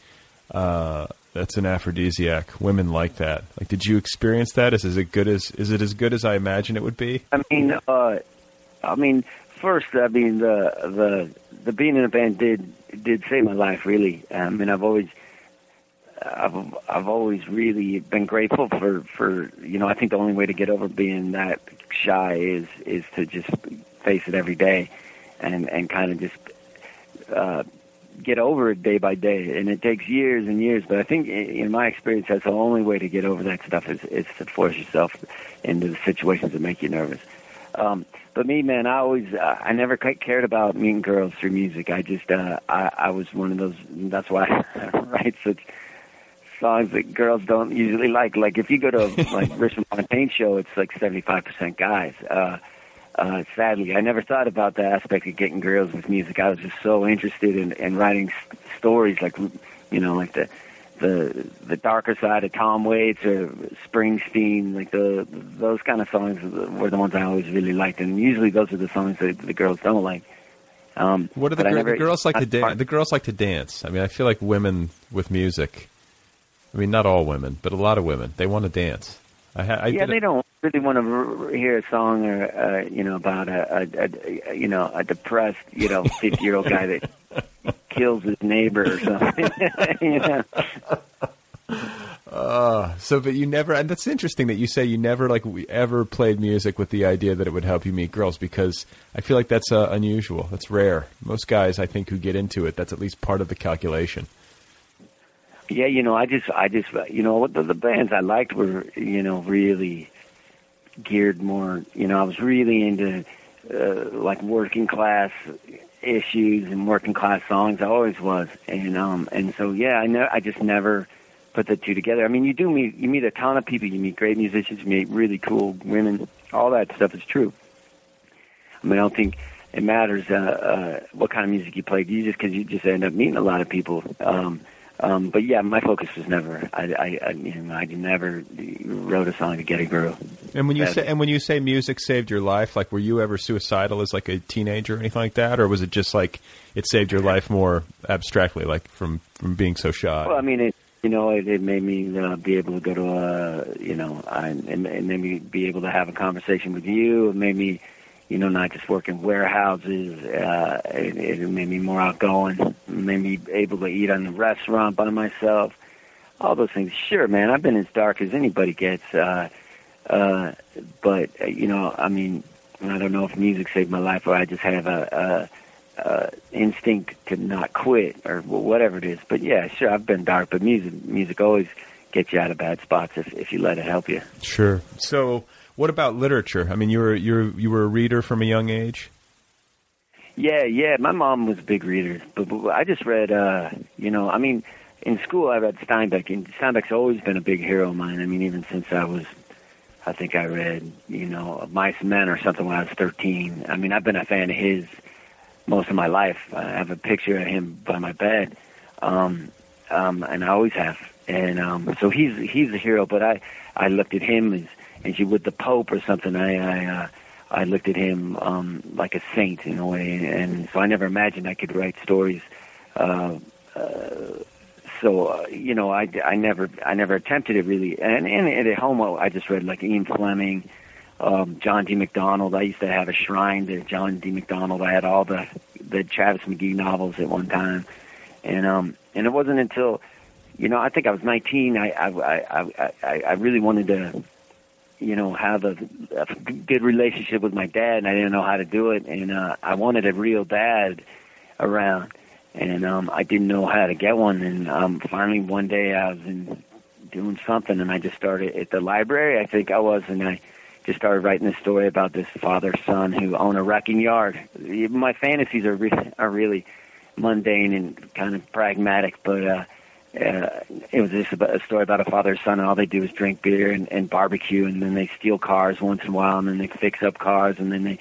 uh, that's an aphrodisiac. Women like that. Like, did you experience that? Is, is it good as is it as good as I imagine it would be? I mean, uh, I mean, first, I mean, the the the being in a band did did save my life. Really, I mean, I've always. I've I've always really been grateful for for you know I think the only way to get over being that shy is is to just face it every day, and and kind of just uh, get over it day by day. And it takes years and years, but I think in my experience that's the only way to get over that stuff is is to force yourself into the situations that make you nervous. Um, but me, man, I always, uh, I never quite cared about meeting girls through music. I just, uh, I, I was one of those. That's why I write such songs that girls don't usually like. Like if you go to like Richmond Fontaine show, it's like seventy five percent guys. Uh, uh, sadly, I never thought about the aspect of getting girls with music. I was just so interested in, in writing s- stories, like you know, like the the the darker side of Tom Waits or Springsteen, like the those kind of songs were the ones I always really liked, and usually those are the songs that the girls don't like. Um, What do the, gir- never- the girls like to dance? The girls like to dance. I mean, I feel like women with music. I mean, not all women, but a lot of women. They want to dance. I, ha- I yeah, did a- they don't really want to hear a song or uh, you know about a, a, a you know a depressed you know fifty year old guy that kills his neighbor or something. you know? Uh, so, but you never, and that's interesting that you say you never like we ever played music with the idea that it would help you meet girls because I feel like that's uh, unusual. That's rare. Most guys, I think, who get into it, that's at least part of the calculation. Yeah, you know, I just, I just, you know, the, the bands I liked were, you know, really geared more. You know, I was really into uh, like working class issues and working class songs. I always was, and um, and so yeah, I know, I just never put the two together. I mean, you do meet, you meet a ton of people. You meet great musicians. You meet really cool women. All that stuff is true. I mean, I don't think it matters uh, uh, what kind of music you play. You just because you just end up meeting a lot of people. Um, um, but yeah, my focus was never. I, I, I, you know, I never wrote a song to get a girl. And when you say and when you say music saved your life, like were you ever suicidal as like a teenager or anything like that, or was it just like it saved your life more abstractly, like from from being so shy? Well, I mean, it you know, it, it made me uh, be able to go to a, you know, I, it, it made me be able to have a conversation with you. It made me, you know, not just working warehouses. Uh, it, it made me more outgoing. It made me able to eat in a restaurant by myself. All those things. Sure, man, I've been as dark as anybody gets. Uh, uh, but uh, you know, I mean, I don't know if music saved my life or I just have a, a, a instinct to not quit or whatever it is. But yeah, sure, I've been dark, but music music always gets you out of bad spots if if you let it help you. Sure. So, what about literature? I mean, you were you were you were a reader from a young age. Yeah, yeah. My mom was a big reader, but, but I just read. uh You know, I mean, in school I read Steinbeck, and Steinbeck's always been a big hero of mine. I mean, even since I was, I think I read, you know, Mice and Men or something when I was thirteen. I mean, I've been a fan of his most of my life. I have a picture of him by my bed, um, um, and I always have. And um, so he's he's a hero. But I I looked at him as as you would the Pope or something. I I uh, I looked at him um, like a saint in a way, and so I never imagined I could write stories. Uh, uh, so uh, you know, I, I never I never attempted it really. And, and, and at home, I just read like Ian Fleming, um, John D. MacDonald. I used to have a shrine to John D. MacDonald. I had all the the Travis McGee novels at one time, and um, and it wasn't until, you know, I think I was 19. I I I I, I really wanted to, you know, have a, a good relationship with my dad, and I didn't know how to do it, and uh, I wanted a real dad around, and um, I didn't know how to get one, and um, finally one day I was in doing something, and I just started at the library. I think I was, and I just started writing this story about this father son who own a wrecking yard. My fantasies are re- are really mundane and kind of pragmatic, but uh, uh, it was just about a story about a father and son, and all they do is drink beer and, and barbecue, and then they steal cars once in a while, and then they fix up cars, and then they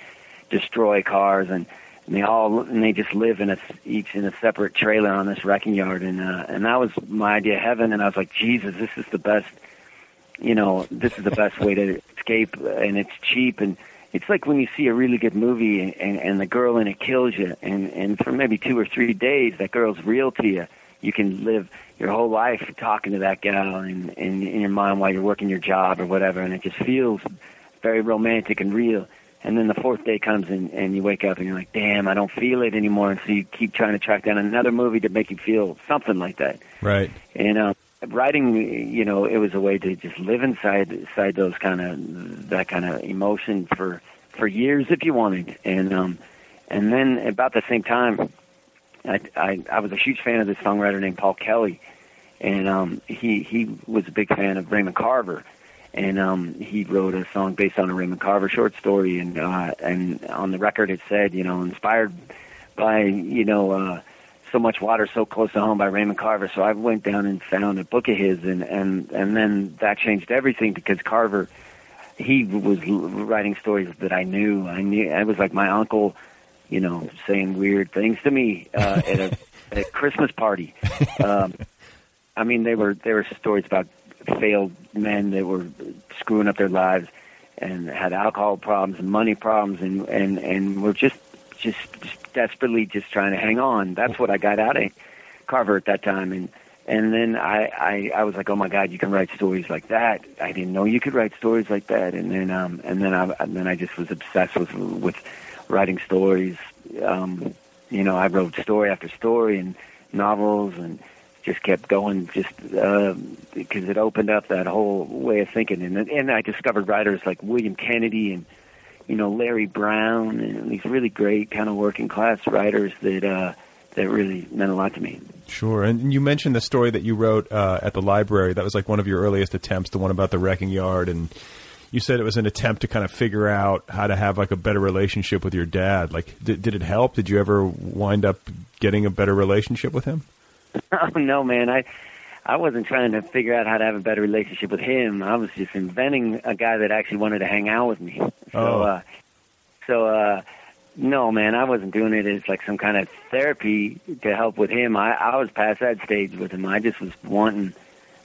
destroy cars, and, and they all and they just live in a each in a separate trailer on this wrecking yard, and uh, and that was my idea of heaven, and I was like, Jesus, this is the best you know, this is the best way to escape, and it's cheap, and it's like when you see a really good movie and, and the girl in it kills you, and and for maybe two or three days, that girl's real to you. You can live your whole life talking to that gal in, in in your mind while you're working your job or whatever, and it just feels very romantic and real. And then the fourth day comes and, and you wake up and you're like, damn, I don't feel it anymore. And so you keep trying to track down another movie to make you feel something like that. Right. And um, writing, you know, it was a way to just live inside inside those kind of that kind of emotion for for years if you wanted. And um, and then about the same time, I, I I was a huge fan of this songwriter named Paul Kelly, and um, he he was a big fan of Raymond Carver. And um, he wrote a song based on a Raymond Carver short story, and uh, and on the record it said, you know, inspired by you know uh, so much water so close to home by Raymond Carver. So I went down and found a book of his, and and and then that changed everything because Carver, he was writing stories that I knew. I knew I was like my uncle, you know, saying weird things to me uh, at a at a Christmas party. Um, I mean, they were they were stories about failed men that were screwing up their lives and had alcohol problems and money problems and and and were just just, just desperately just trying to hang on. That's what I got out of Carver at that time, and and then I, I I was like, oh my God, you can write stories like that. I didn't know you could write stories like that, and then um and then I and then I just was obsessed with with writing stories. Um, you know, I wrote story after story and novels and just kept going just uh, because it opened up that whole way of thinking and and I discovered writers like William Kennedy and you know Larry Brown and these really great kind of working class writers that uh, that really meant a lot to me. Sure, and you mentioned the story that you wrote uh, at the library. That was like one of your earliest attempts, the one about the wrecking yard, and you said it was an attempt to kind of figure out how to have like a better relationship with your dad. Like, did, did it help? Did you ever wind up getting a better relationship with him? Oh no, man! I I wasn't trying to figure out how to have a better relationship with him. I was just inventing a guy that actually wanted to hang out with me. So, Oh. uh, so uh, no, man, I wasn't doing it as like some kind of therapy to help with him. I I was past that stage with him. I just was wanting.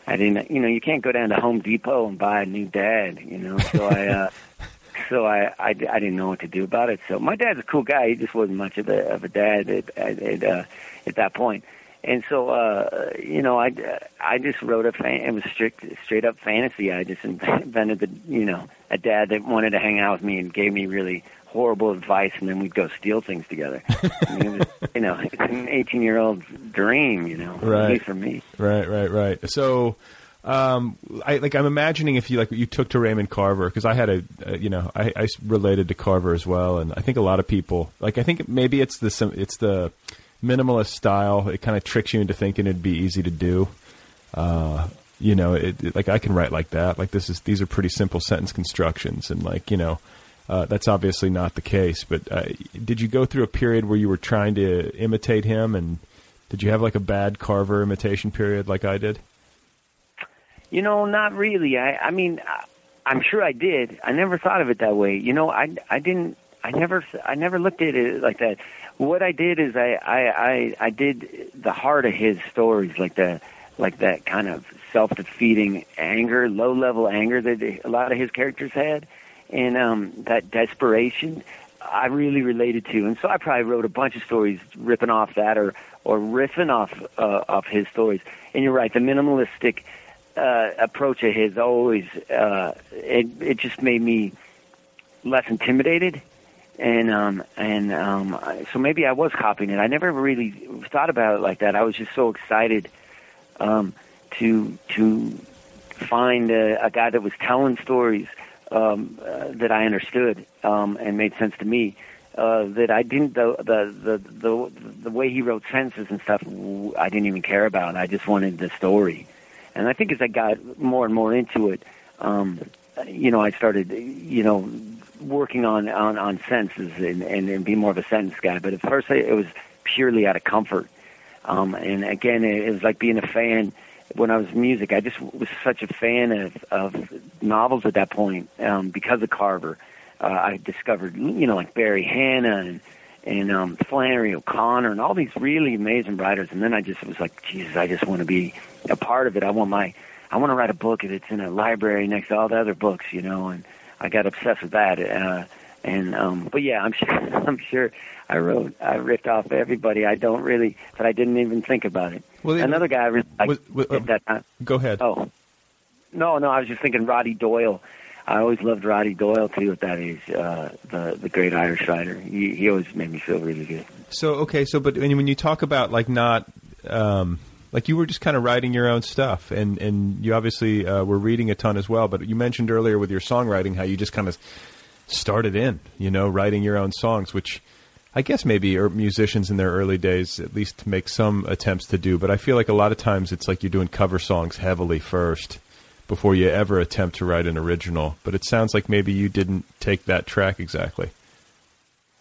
I didn't, you know, you can't go down to Home Depot and buy a new dad, you know. So I, uh, so I, I, I didn't know what to do about it. So my dad's a cool guy. He just wasn't much of a of a dad at at at, uh, at that point. And so, uh, you know, I, I just wrote a fan. It was strict, straight up fantasy. I just invented the, you know, a dad that wanted to hang out with me and gave me really horrible advice, and then we'd go steal things together. I mean, was, you know, it's an 18 year old dream, you know, Right. for me. Right, right, right. So, um, I like I'm imagining if you like you took to Raymond Carver because I had a, uh, you know I related to Carver as well, and I think a lot of people like I think maybe it's the it's the minimalist style. It kind of tricks you into thinking it'd be easy to do. Uh, you know, it, it- like I can write like that. Like this is these are pretty simple sentence constructions, and like you know. Uh, that's obviously not the case, but uh, did you go through a period where you were trying to imitate him, and did you have like a bad Carver imitation period like I did? You know, not really. I, I mean, I, I'm sure I did. I never thought of it that way. You know, I, I didn't. I never, I never looked at it like that. What I did is I, I, I, I did the heart of his stories, like the, like that kind of self-defeating anger, low-level anger that a lot of his characters had, and um, that desperation, I really related to, and so I probably wrote a bunch of stories ripping off that or or riffing off uh, off his stories. And you're right, the minimalistic uh, approach of his always uh, it it just made me less intimidated and um and um so maybe I was copying it. I never really thought about it like that. I was just so excited um to to find a, a guy that was telling stories um uh, that I understood um and made sense to me. Uh, that I didn't the, the the the the way he wrote sentences and stuff I didn't even care about. I just wanted the story, and I think as I got more and more into it, um, you know, I started you know working on on on sentences and and, and be more of a sentence guy. But at first, it was purely out of comfort. Um, and again, it was like being a fan when I was music. I just was such a fan of of novels at that point um, because of Carver. Uh, I discovered you know like Barry Hannah and and um, Flannery O'Connor and all these really amazing writers. And then I just was like, Jesus, I just want to be a part of it. I want my I want to write a book that's in a library next to all the other books, you know. And I got obsessed with that. Uh, and um, but yeah, I'm sure I'm sure I wrote I ripped off everybody. I don't really, but I didn't even think about it. Well, it- Another guy I really liked at that time. Go ahead. Oh, no, no, I was just thinking Roddy Doyle. I always loved Roddy Doyle too at that age. Uh, the the great Irish writer. He, he always made me feel really good. So okay, so but when when you talk about like not um, like you were just kind of writing your own stuff, and and you obviously uh, were reading a ton as well. But you mentioned earlier with your songwriting how you just kind of started in, you know, writing your own songs, which I guess maybe er, musicians in their early days at least make some attempts to do. But I feel like a lot of times it's like you're doing cover songs heavily first before you ever attempt to write an original. But it sounds like maybe you didn't take that track exactly.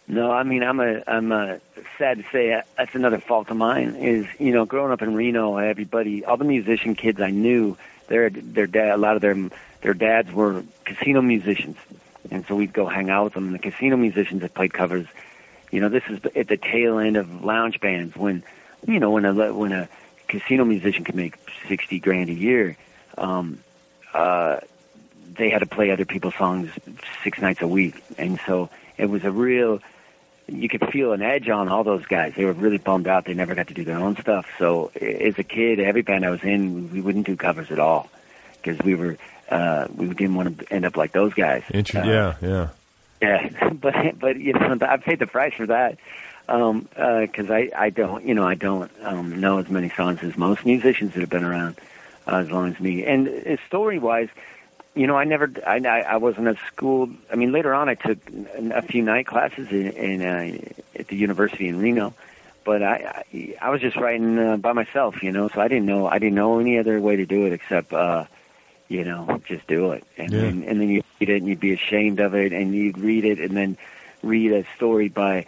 No, I mean I'm a I'm a sad to say uh, that's another fault of mine is you know growing up in Reno everybody all the musician kids I knew their their dad a lot of their their dads were casino musicians and so we'd go hang out with them and the casino musicians that played covers you know this is at the tail end of lounge bands when you know when a when a casino musician could make 60 grand a year um uh they had to play other people's songs six nights a week and so it was a real you could feel an edge on all those guys. They were really bummed out. They never got to do their own stuff. So as a kid, every band I was in, we wouldn't do covers at all because we were uh, we didn't want to end up like those guys. Inter- Uh, yeah, yeah. Yeah, but but you know I paid the price for that um because I I don't you know I don't um know as many songs as most musicians that have been around uh, as long as me. And uh, story wise, you know I never I I I wasn't at school. I mean later on I took a few night classes in, in uh, at the university in Reno. But I, I I was just writing uh, by myself, you know. So I didn't know I didn't know any other way to do it except uh you know, just do it. And Yeah. then and then you read it and you'd be ashamed of it and you'd read it and then read a story by,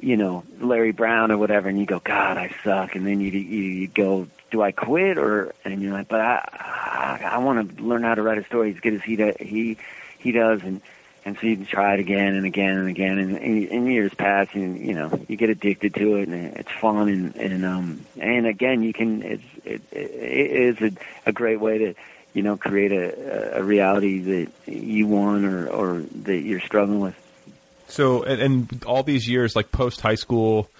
you know, Larry Brown or whatever and you go, God, I suck and then you you you go, Do I quit or and you're like, But I I, I want to learn how to write a story as good as he does he he does and and so you can try it again and again and again and, and, and years pass and you know you get addicted to it and it's fun and and um and again you can it's it, it is a, a great way to you know create a a reality that you want or or that you're struggling with So, and, and all these years, like post high school,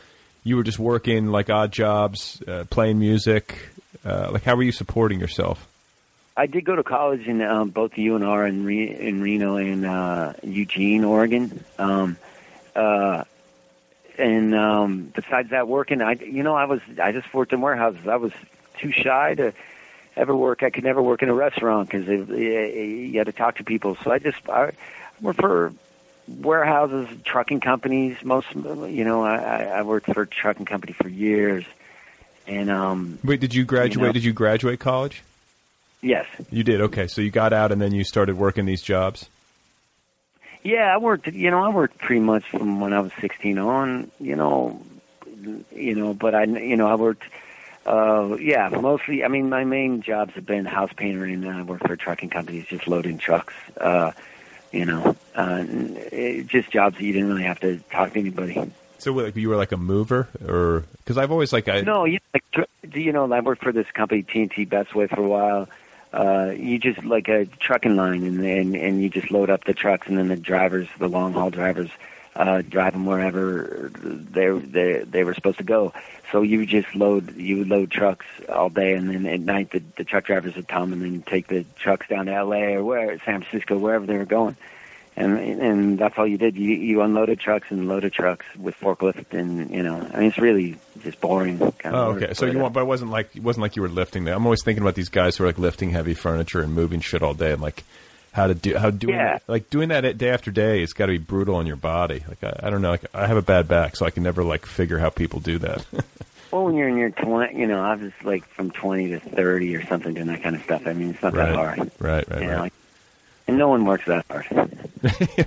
you were just working like odd jobs, uh, playing music. Uh, like, how were you supporting yourself? I did go to college in um, both UNR and Re- in Reno and uh, Eugene, Oregon. Um, uh, and um, besides that, working, I you know I was I just worked in warehouses. I was too shy to ever work. I could never work in a restaurant because you had to talk to people. So I just I worked for warehouses, trucking companies. Most you know I, I worked for a trucking company for years. And um, Wait, did you graduate? You know- Did you graduate college? yes, You did. Okay, so you got out and then you started working these jobs. Yeah, I worked. You know, I worked pretty much from when I was 16 on. You know, you know, but I, you know, I worked. Uh, yeah, mostly. I mean, my main jobs have been house painter, and I worked for trucking companies, just loading trucks. Uh, you know, uh, it, just jobs that you didn't really have to talk to anybody. So, like, you were like a mover, or because I've always like I No, you like, do you know, I worked for this company TNT Bestway for a while. uh, you just like a trucking line, and and and you just load up the trucks, and then the drivers, the long haul drivers, uh, drive them wherever they they they were supposed to go. So you just load you would load trucks all day, and then at night the the truck drivers would come and then take the trucks down to L.A. or where San Francisco, wherever they were going. And and that's all you did. You you unloaded trucks and loaded trucks with forklift, and you know, I mean, it's really just boring. Kind Oh, of okay. work, So you uh, want, but it wasn't like it wasn't like you were lifting. That. I'm always thinking about these guys who are like lifting heavy furniture and moving shit all day, and like how to do how doing Yeah. like doing that day after day. It's got to be brutal on your body. Like I, I don't know. Like, I have a bad back, so I can never like figure how people do that. Well, when you're in your twenty, you know, I was like from twenty to thirty or something doing that kind of stuff. I mean, it's not right, that hard, right, right, you right. know. And no one works that hard.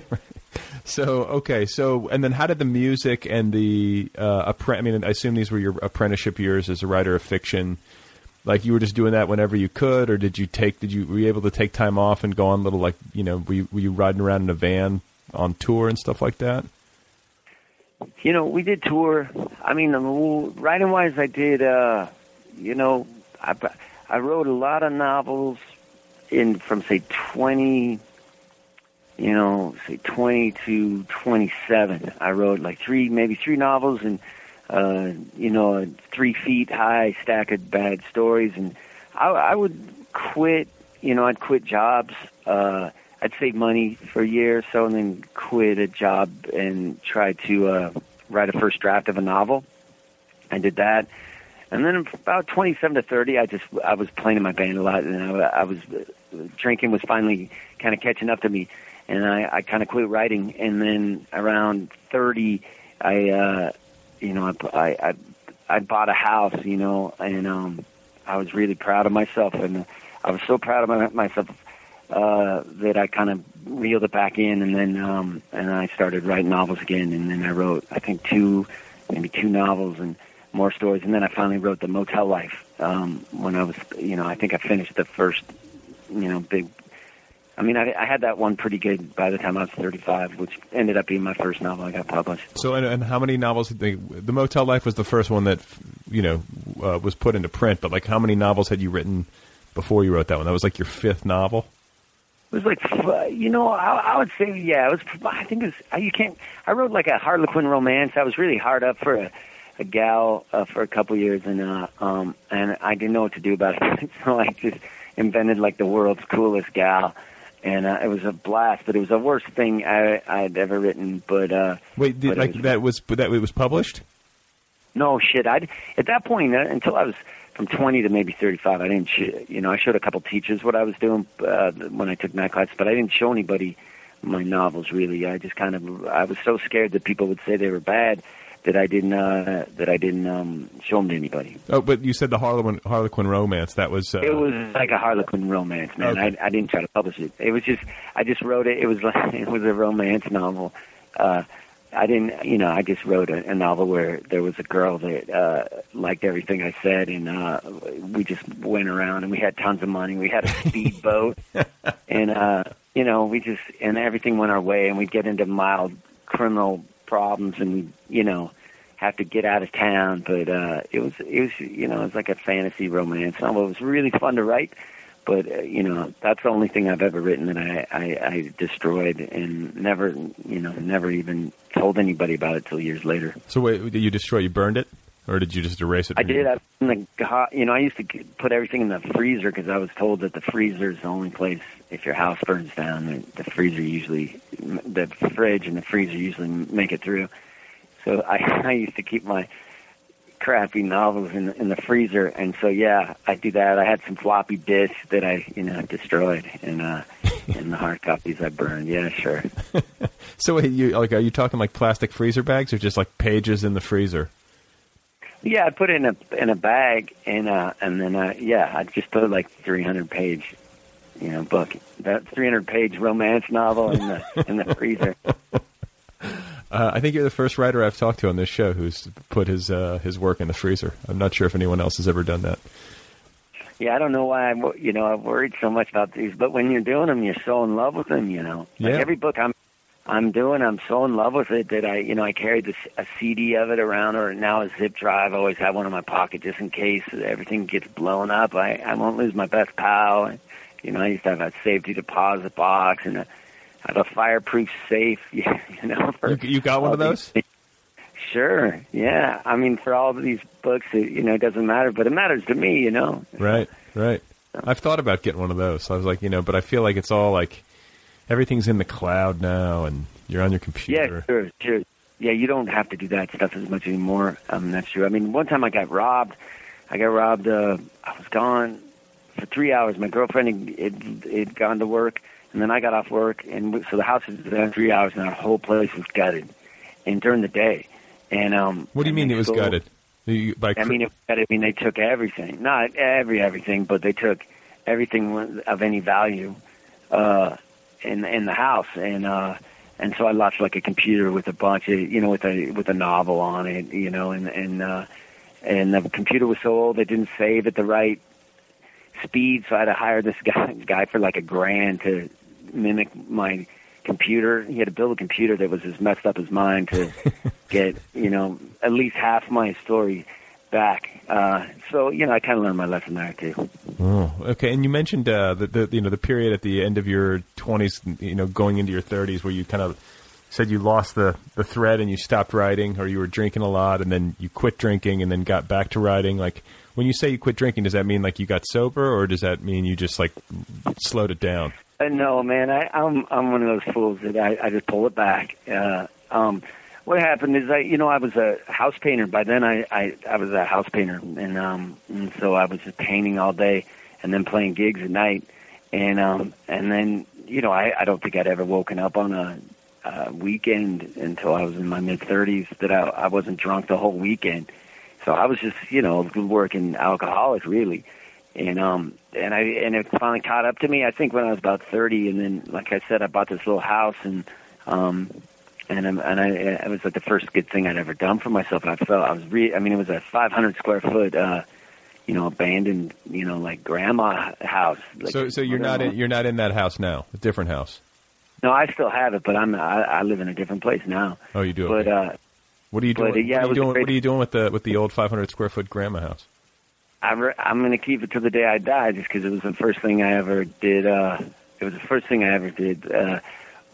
So okay, so and then how did the music and the uh, appre- I mean, I assume these were your apprenticeship years as a writer of fiction. Like you were just doing that whenever you could, or did you take? Did you were you able to take time off and go on little like you know were you, were you riding around in a van on tour and stuff like that? You know, we did tour. I mean, writing wise, I did. uh You know, I I wrote a lot of novels in from say twenty. You know, say twenty to twenty-seven. I wrote like three, maybe three novels, and uh, you know, a three feet high stack of bad stories. And I, I would quit. You know, I'd quit jobs. Uh, I'd save money for a year or so, and then quit a job and try to uh, write a first draft of a novel. I did that, and then about twenty-seven to thirty, I just I was playing in my band a lot, and I, I was drinking was finally kind of catching up to me, and I, I kind of quit writing. And then around thirty, I uh, you know I, I I bought a house, you know, and um, I was really proud of myself, and I was so proud of my, myself uh, that I kind of reeled it back in, and then um, and I started writing novels again, and then I wrote I think two, maybe two novels and more stories, and then I finally wrote the Motel Life um, when I was, you know, I think I finished the first, you know, big. I mean, I, I had that one pretty good by the time I was 35, which ended up being my first novel I got published. So and, and how many novels? Did they, the Motel Life was the first one that you know uh, was put into print, but like how many novels had you written before you wrote that one? That was like your fifth novel. It was like, you know, I, I would say, yeah, it was. I think it was. You can't. I wrote like a Harlequin romance. I was really hard up for a, a gal uh, for a couple years, and uh, um, and I didn't know what to do about it, so I just invented like the world's coolest gal, and uh, it was a blast. But it was the worst thing I I'd ever written. But uh, Wait, did, but like was- that was that it was published? no shit. I at that point uh, until I was from 20 to maybe 35. I didn't, sh- you know, I showed a couple teachers what I was doing uh, when I took night classes, but I didn't show anybody my novels. Really, I just kind of, I was so scared that people would say they were bad that I didn't, uh, that I didn't um, show them to anybody. Oh, but you said the Harlequin Harlequin romance. That was uh, It was like a Harlequin romance, man. Okay. I, I didn't try to publish it. It was just, I just wrote it. It was like, it was a romance novel. Uh, I didn't, you know, I just wrote a, a novel where there was a girl that uh, liked everything I said, and uh, we just went around and we had tons of money. We had a speedboat, and uh, you know, we just and everything went our way, and we'd get into mild criminal problems, and we, you know, have to get out of town. But uh, it was, it was, you know, it was like a fantasy romance novel. It was really fun to write. But uh, you know, that's the only thing I've ever written that I, I, I destroyed and never, you know, never even told anybody about it till years later. So wait, did you destroy? You burned it, or did you just erase it? I did. I, in the, you know, I used to put everything in the freezer because I was told that the freezer is the only place. If your house burns down, the, the freezer usually, the fridge and the freezer usually make it through. So I, I used to keep my crappy novels in the, in the freezer, and so yeah, I do that. I had some floppy disks that I, you know, destroyed, and uh, and the hard copies I burned. Yeah, sure. So wait, you like are you talking like plastic freezer bags or just like pages in the freezer? Yeah, I put it in a in a bag, and uh, and then uh, yeah, I just put like 300 page, you know, book that 300 page romance novel in the in the freezer. Uh, I think you're the first writer I've talked to on this show who's put his uh, his work in the freezer. I'm not sure if anyone else has ever done that. Yeah, I don't know why I'm you know I've worried so much about these, but when you're doing them, you're so in love with them. You know, like Yeah. every book I'm I'm doing. I'm so in love with it that I, you know, I carried this, a CD of it around, or now a zip drive. I always have one in my pocket just in case everything gets blown up. I, I won't lose my best pal. And, you know, I used to have a safety deposit box and a, have a fireproof safe. You know, for You, you got one of those? Sure. Yeah. I mean, for all of these books, it, you know, it doesn't matter, but it matters to me. You know. Right, right. I've thought about getting one of those. I was like, you know, but I feel like it's all like everything's in the cloud now, and you're on your computer. Yeah, sure, sure. Yeah, you don't have to do that stuff as much anymore. Um, that's true. I mean, one time I got robbed. I got robbed. Uh, I was gone for three hours. My girlfriend had, had, had gone to work, and then I got off work, and we, so the house was there three hours, and our whole place was gutted. And during the day, and um, What do you mean it was stole- gutted? You, by I mean, it, I mean, they took everything. Not every everything, but they took everything of any value uh, in in the house, and uh, and so I lost like a computer with a bunch of you know with a with a novel on it, you know, and and uh, and the computer was so old it didn't save at the right speed, so I had to hire this guy guy for like a grand to mimic my computer. He had to build a computer that was as messed up as mine to get you know at least half my story back. Uh, so you know, I kind of learned my lesson there too. Oh, okay. And you mentioned uh, the, the you know the period at the end of your twenties, you know, going into your thirties, where you kind of said you lost the the thread and you stopped writing, or you were drinking a lot, and then you quit drinking, and then got back to writing. Like when you say you quit drinking, does that mean like you got sober, or does that mean you just like slowed it down? Uh, no, man, I, I'm I'm one of those fools that I, I just pull it back. Uh, um, what happened is I, you know, I was a house painter. By then, I I, I was a house painter, and um, and so I was just painting all day, and then playing gigs at night, and um, and then you know, I I don't think I'd ever woken up on a, a weekend until I was in my mid thirties that I I wasn't drunk the whole weekend. So I was just, you know, a working alcoholic really and um and I and it finally caught up to me. I think when I was about thirty, and then like I said, I bought this little house, and um and um, and I it was like the first good thing I'd ever done for myself. and I felt I was re I mean it was a 500 square foot uh you know abandoned you know like grandma house. Like so so you're not in, you're not in that house now, a different house. No, I still have it, but I'm I, I live in a different place now. Oh, you do. But okay. uh what are you doing? but, uh, yeah, what, are you doing what are you doing with the with the old 500 square foot grandma house? I'm re- I'm going to keep it to the day I die, just because it was the first thing I ever did. Uh, it was the first thing I ever did. Uh,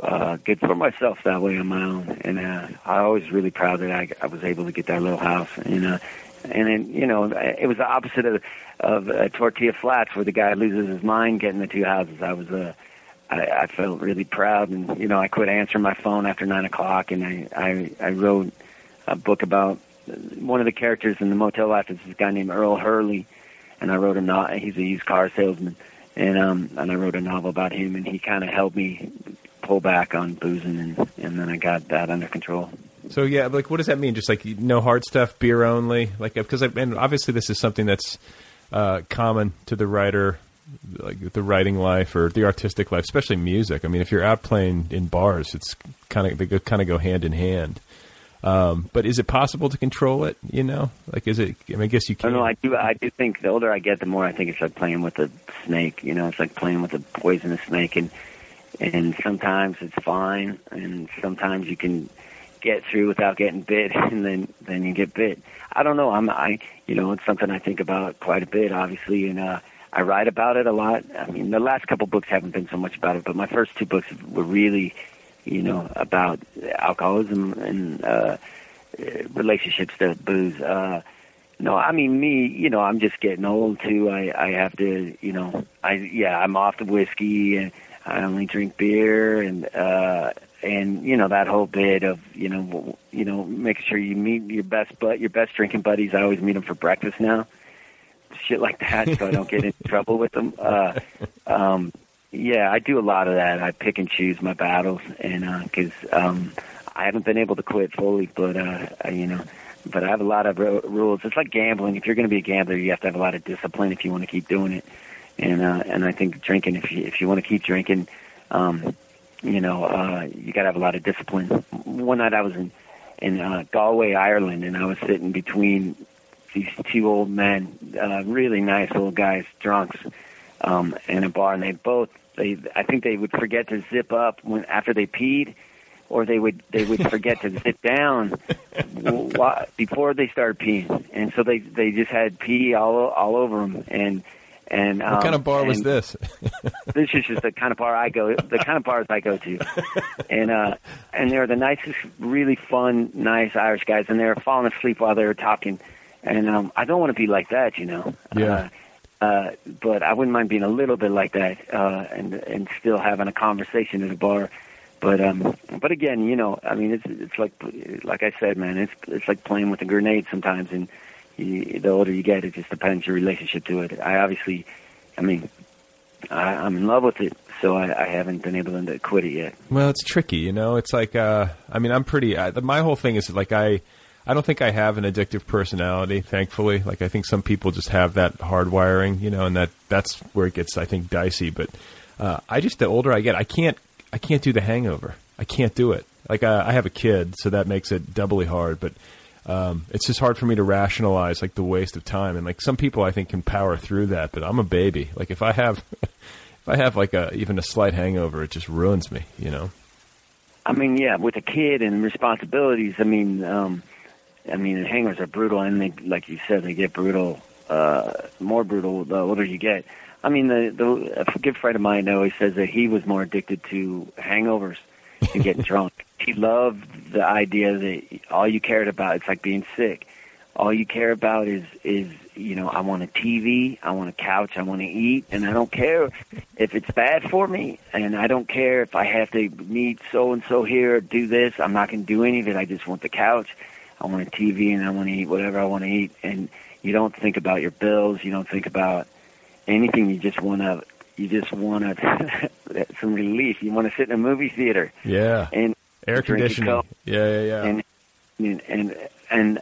uh, good for myself that way on my own, and uh, I was really proud that I, I was able to get that little house. And uh, and then you know it was the opposite of of uh, tortilla flats, where the guy loses his mind getting the two houses. I was uh, I, I felt really proud, and you know I quit answering my phone after nine o'clock, and I I, I wrote a book about one of the characters in the Motel Life is this guy named Earl Hurley, and I wrote a no- he's a used car salesman, and um and I wrote a novel about him, and he kind of helped me pull back on boozing, and and then I got that under control. So yeah, like what does that mean? Just like no hard stuff, beer only, like because I, and obviously this is something that's uh, common to the writer, like the writing life or the artistic life, especially music. I mean, if you're out playing in bars, it's kind of they kind of go hand in hand. Um, but is it possible to control it? You know, like is it? I, mean, I guess you can. don't. I do. I do think the older I get, the more I think it's like playing with a snake. You know, it's like playing with a poisonous snake, and and sometimes it's fine, and sometimes you can get through without getting bit, and then then you get bit. I don't know. I'm I you know it's something I think about quite a bit, obviously, and uh, I write about it a lot. I mean, the last couple books haven't been so much about it, but my first two books were really, you know, about alcoholism and uh, relationships to booze. Uh, no, I mean me. You know, I'm just getting old too. I I have to. You know, I yeah, I'm off the whiskey and I only drink beer and uh and you know that whole bit of you know you know making sure you meet your best but your best drinking buddies. I always meet them for breakfast now. Shit like that, so I don't get in trouble with them. Uh, um, yeah, I do a lot of that. I pick and choose my battles, and because um, I haven't been able to quit fully, but uh, I, you know, but I have a lot of ru- rules. It's like gambling. If you're going to be a gambler, you have to have a lot of discipline if you want to keep doing it. And uh, and I think drinking, if you if you want to keep drinking, um, you know, uh, you got to have a lot of discipline. One night I was in in uh, Galway, Ireland, and I was sitting between these two old men, uh, really nice old guys, drunks, um, in a bar, and they both they I think they would forget to zip up when after they peed, or they would they would forget to sit down before they started peeing, and so they they just had pee all all over them, and and um, what kind of bar was this? this is just the kind of bar I go, the kind of bars I go to, and uh, and they're the nicest, really fun, nice Irish guys, and they're falling asleep while they were talking, and um, I don't want to be like that, you know. Yeah. Uh, uh, but I wouldn't mind being a little bit like that, uh, and and still having a conversation at a bar. But um, but again, you know, I mean, it's it's like like I said, man, it's it's like playing with a grenade sometimes, and you, the older you get, it just depends your relationship to it. I obviously, I mean, I, I'm in love with it, so I, I haven't been able to quit it yet. Well, it's tricky, you know. It's like, uh, I mean, I'm pretty. I, my whole thing is like I, I don't think I have an addictive personality. Thankfully, like I think some people just have that hardwiring, you know, and that that's where it gets, I think, dicey. But uh, I just the older I get, I can't, I can't do the hangover. I can't do it. Like uh, I have a kid, so that makes it doubly hard. But um, it's just hard for me to rationalize like the waste of time. And like some people, I think can power through that. But I'm a baby. Like if I have, if I have like a even a slight hangover, it just ruins me. You know. I mean, yeah, with a kid and responsibilities. I mean, um, I mean, hangers are brutal, and they, like you said, they get brutal, uh, more brutal the older you get. I mean, the, the a good friend of mine always says that he was more addicted to hangovers and getting drunk. He loved the idea that all you cared about it's like being sick. All you care about is is you know I want a TV, I want a couch, I want to eat, and I don't care if it's bad for me, and I don't care if I have to meet so and so here, or do this. I'm not going to do any of it. I just want the couch. I want a TV, and I want to eat whatever I want to eat. And you don't think about your bills. You don't think about anything. You just want to. You just want to some relief. You want to sit in a movie theater Yeah. and Air conditioning. Yeah, yeah, yeah. and and and and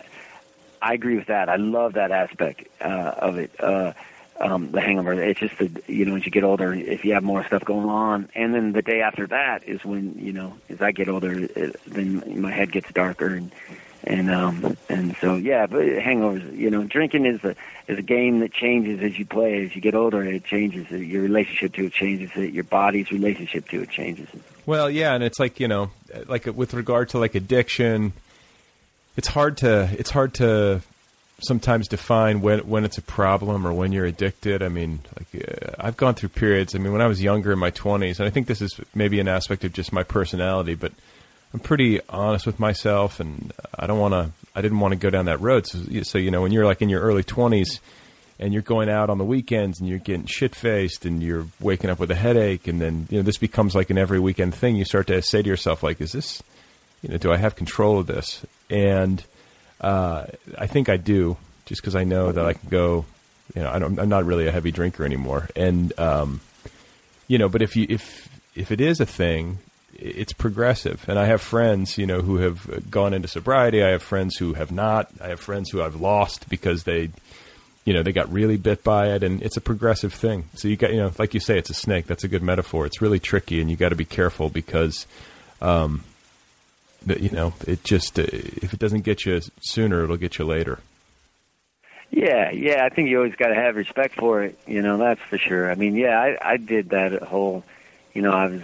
I agree with that. I love that aspect uh, of it. Uh, um, the hangover. It's just the you know as you get older, if you have more stuff going on, and then the day after that is when you know as I get older, it, then my head gets darker and and um and so yeah, but hangovers. You know, drinking is a is a game that changes as you play. As you get older, it changes. Your relationship to it changes. It, your body's relationship to it changes. it. Well, yeah, and it's like you know, like with regard to like addiction, it's hard to it's hard to sometimes define when when it's a problem or when you're addicted. I mean, like uh, I've gone through periods. I mean, when I was younger in my 20s, and I think this is maybe an aspect of just my personality, but I'm pretty honest with myself, and I don't want to. I didn't want to go down that road. So, so you know, when you're like in your early 20s and you're going out on the weekends and you're getting shit faced and you're waking up with a headache, and then you know this becomes like an every weekend thing. You start to say to yourself, like, is this, you know, do I have control of this? And uh, I think I do, just because I know that I can go. You know, I don't, I'm not really a heavy drinker anymore, and um, you know, but if you if if it is a thing, it's progressive. And I have friends, you know, who have gone into sobriety. I have friends who have not. I have friends who I've lost because they, you know, they got really bit by it, and it's a progressive thing. So you got, you know, like you say, it's a snake. That's a good metaphor. It's really tricky, and you got to be careful because, um, you know, it just uh, if it doesn't get you sooner, it'll get you later. Yeah, yeah. I think you always got to have respect for it. You know, that's for sure. I mean, yeah, I, I did that whole. You know, I was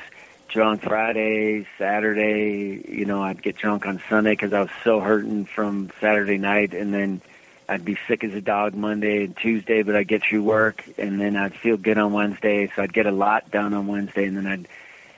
drunk Friday, Saturday. You know, I'd get drunk on Sunday because I was so hurting from Saturday night, and then I'd be sick as a dog Monday and Tuesday, but I'd get through work, and then I'd feel good on Wednesday. So I'd get a lot done on Wednesday, and then I'd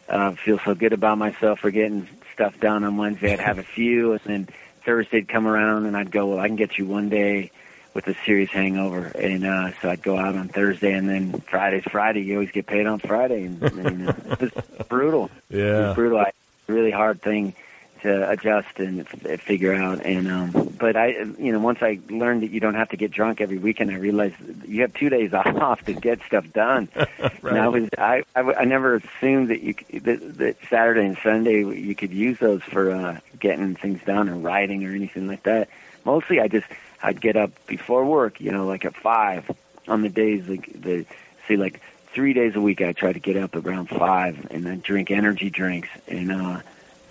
uh, feel so good about myself for getting stuff done on Wednesday. I'd have a few, and then Thursday'd come around, and I'd go, well, I can get you one day with a serious hangover, and uh, so I'd go out on Thursday, and then Friday's Friday. You always get paid on Friday, and, and uh, it was brutal. It Yeah. was brutal. I, really hard thing to adjust and f- figure out. And um, but I, you know, once I learned that you don't have to get drunk every weekend, I realized you have two days off to get stuff done. And I was, I I never assumed that you c- that, that Saturday and Sunday you could use those for uh, getting things done or writing or anything like that. Mostly, I just I'd get up before work, you know, like at five on the days like the see like three days a week. I try to get up around five and then drink energy drinks and uh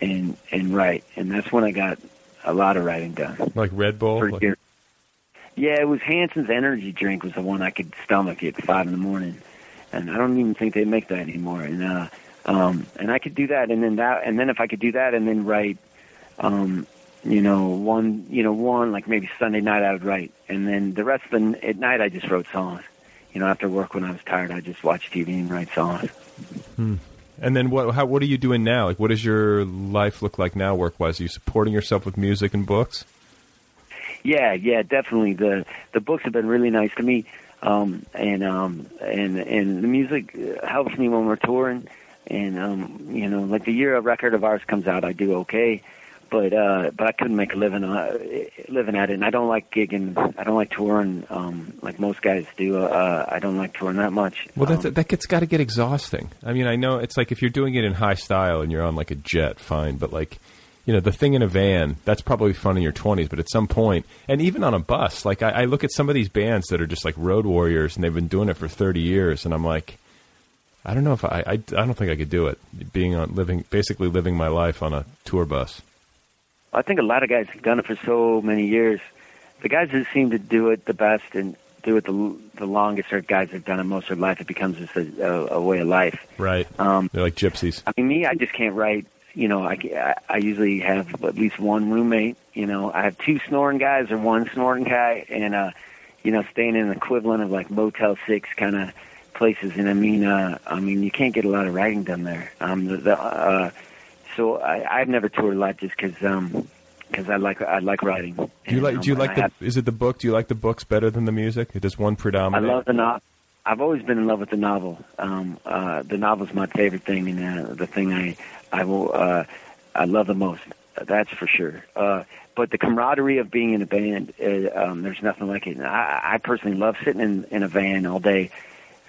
and and write, and that's when I got a lot of writing done. Like Red Bull. Like- Yeah, it was Hansen's energy drink was the one I could stomach at five in the morning, and I don't even think they make that anymore. And uh, Um, and I could do that, and then that, and then if I could do that, and then write, um, you know, one, you know, one like maybe Sunday night I would write, and then the rest of the at night I just wrote songs. You know, after work when I was tired, I just watch TV and write songs. Hmm. And then what? How? What are you doing now? Like, what does your life look like now, work wise? Are you supporting yourself with music and books? Yeah, yeah, definitely. The the books have been really nice to me, um, and um, and and the music helps me when we're touring. And um, you know, like the year a record of ours comes out, I do okay, but uh, but I couldn't make a living uh, living at it. And I don't like gigging. I don't like touring um, like most guys do. Uh, I don't like touring that much. Well, that that gets got to get exhausting. I mean, I know it's like if you're doing it in high style and you're on like a jet, fine, but like you know, the thing in a van, that's probably fun in your 20s, but at some point, and even on a bus, like I, I, look at some of these bands that are just like road warriors and they've been doing it for 30 years, and I'm like, I don't know if I, I, I don't think I could do it, being on, living, basically living my life on a tour bus. I think a lot of guys have done it for so many years. The guys that seem to do it the best and do it the, the longest are guys that've done it most of their life. It becomes just a, a, a way of life. Right. Um, They're like gypsies. I mean, me, I just can't write you know, I, I usually have at least one roommate. You know, I have two snoring guys or one snoring guy, and uh, you know, staying in the equivalent of like Motel Six kind of places. And I mean, uh, I mean, you can't get a lot of writing done there. Um, the, the, uh, so I, I've never toured a lot just because um, because I like I like writing. Do you like? And, Do you um, like the? have- Is it the book? Do you like the books better than the music? It Does one I love the novel. I've always been in love with the novel. Um, uh, the novel's my favorite thing, and uh, the thing I I will uh, I love the most. That's for sure. Uh, but the camaraderie of being in a band, uh, um, there's nothing like it. And I, I personally love sitting in, in a van all day,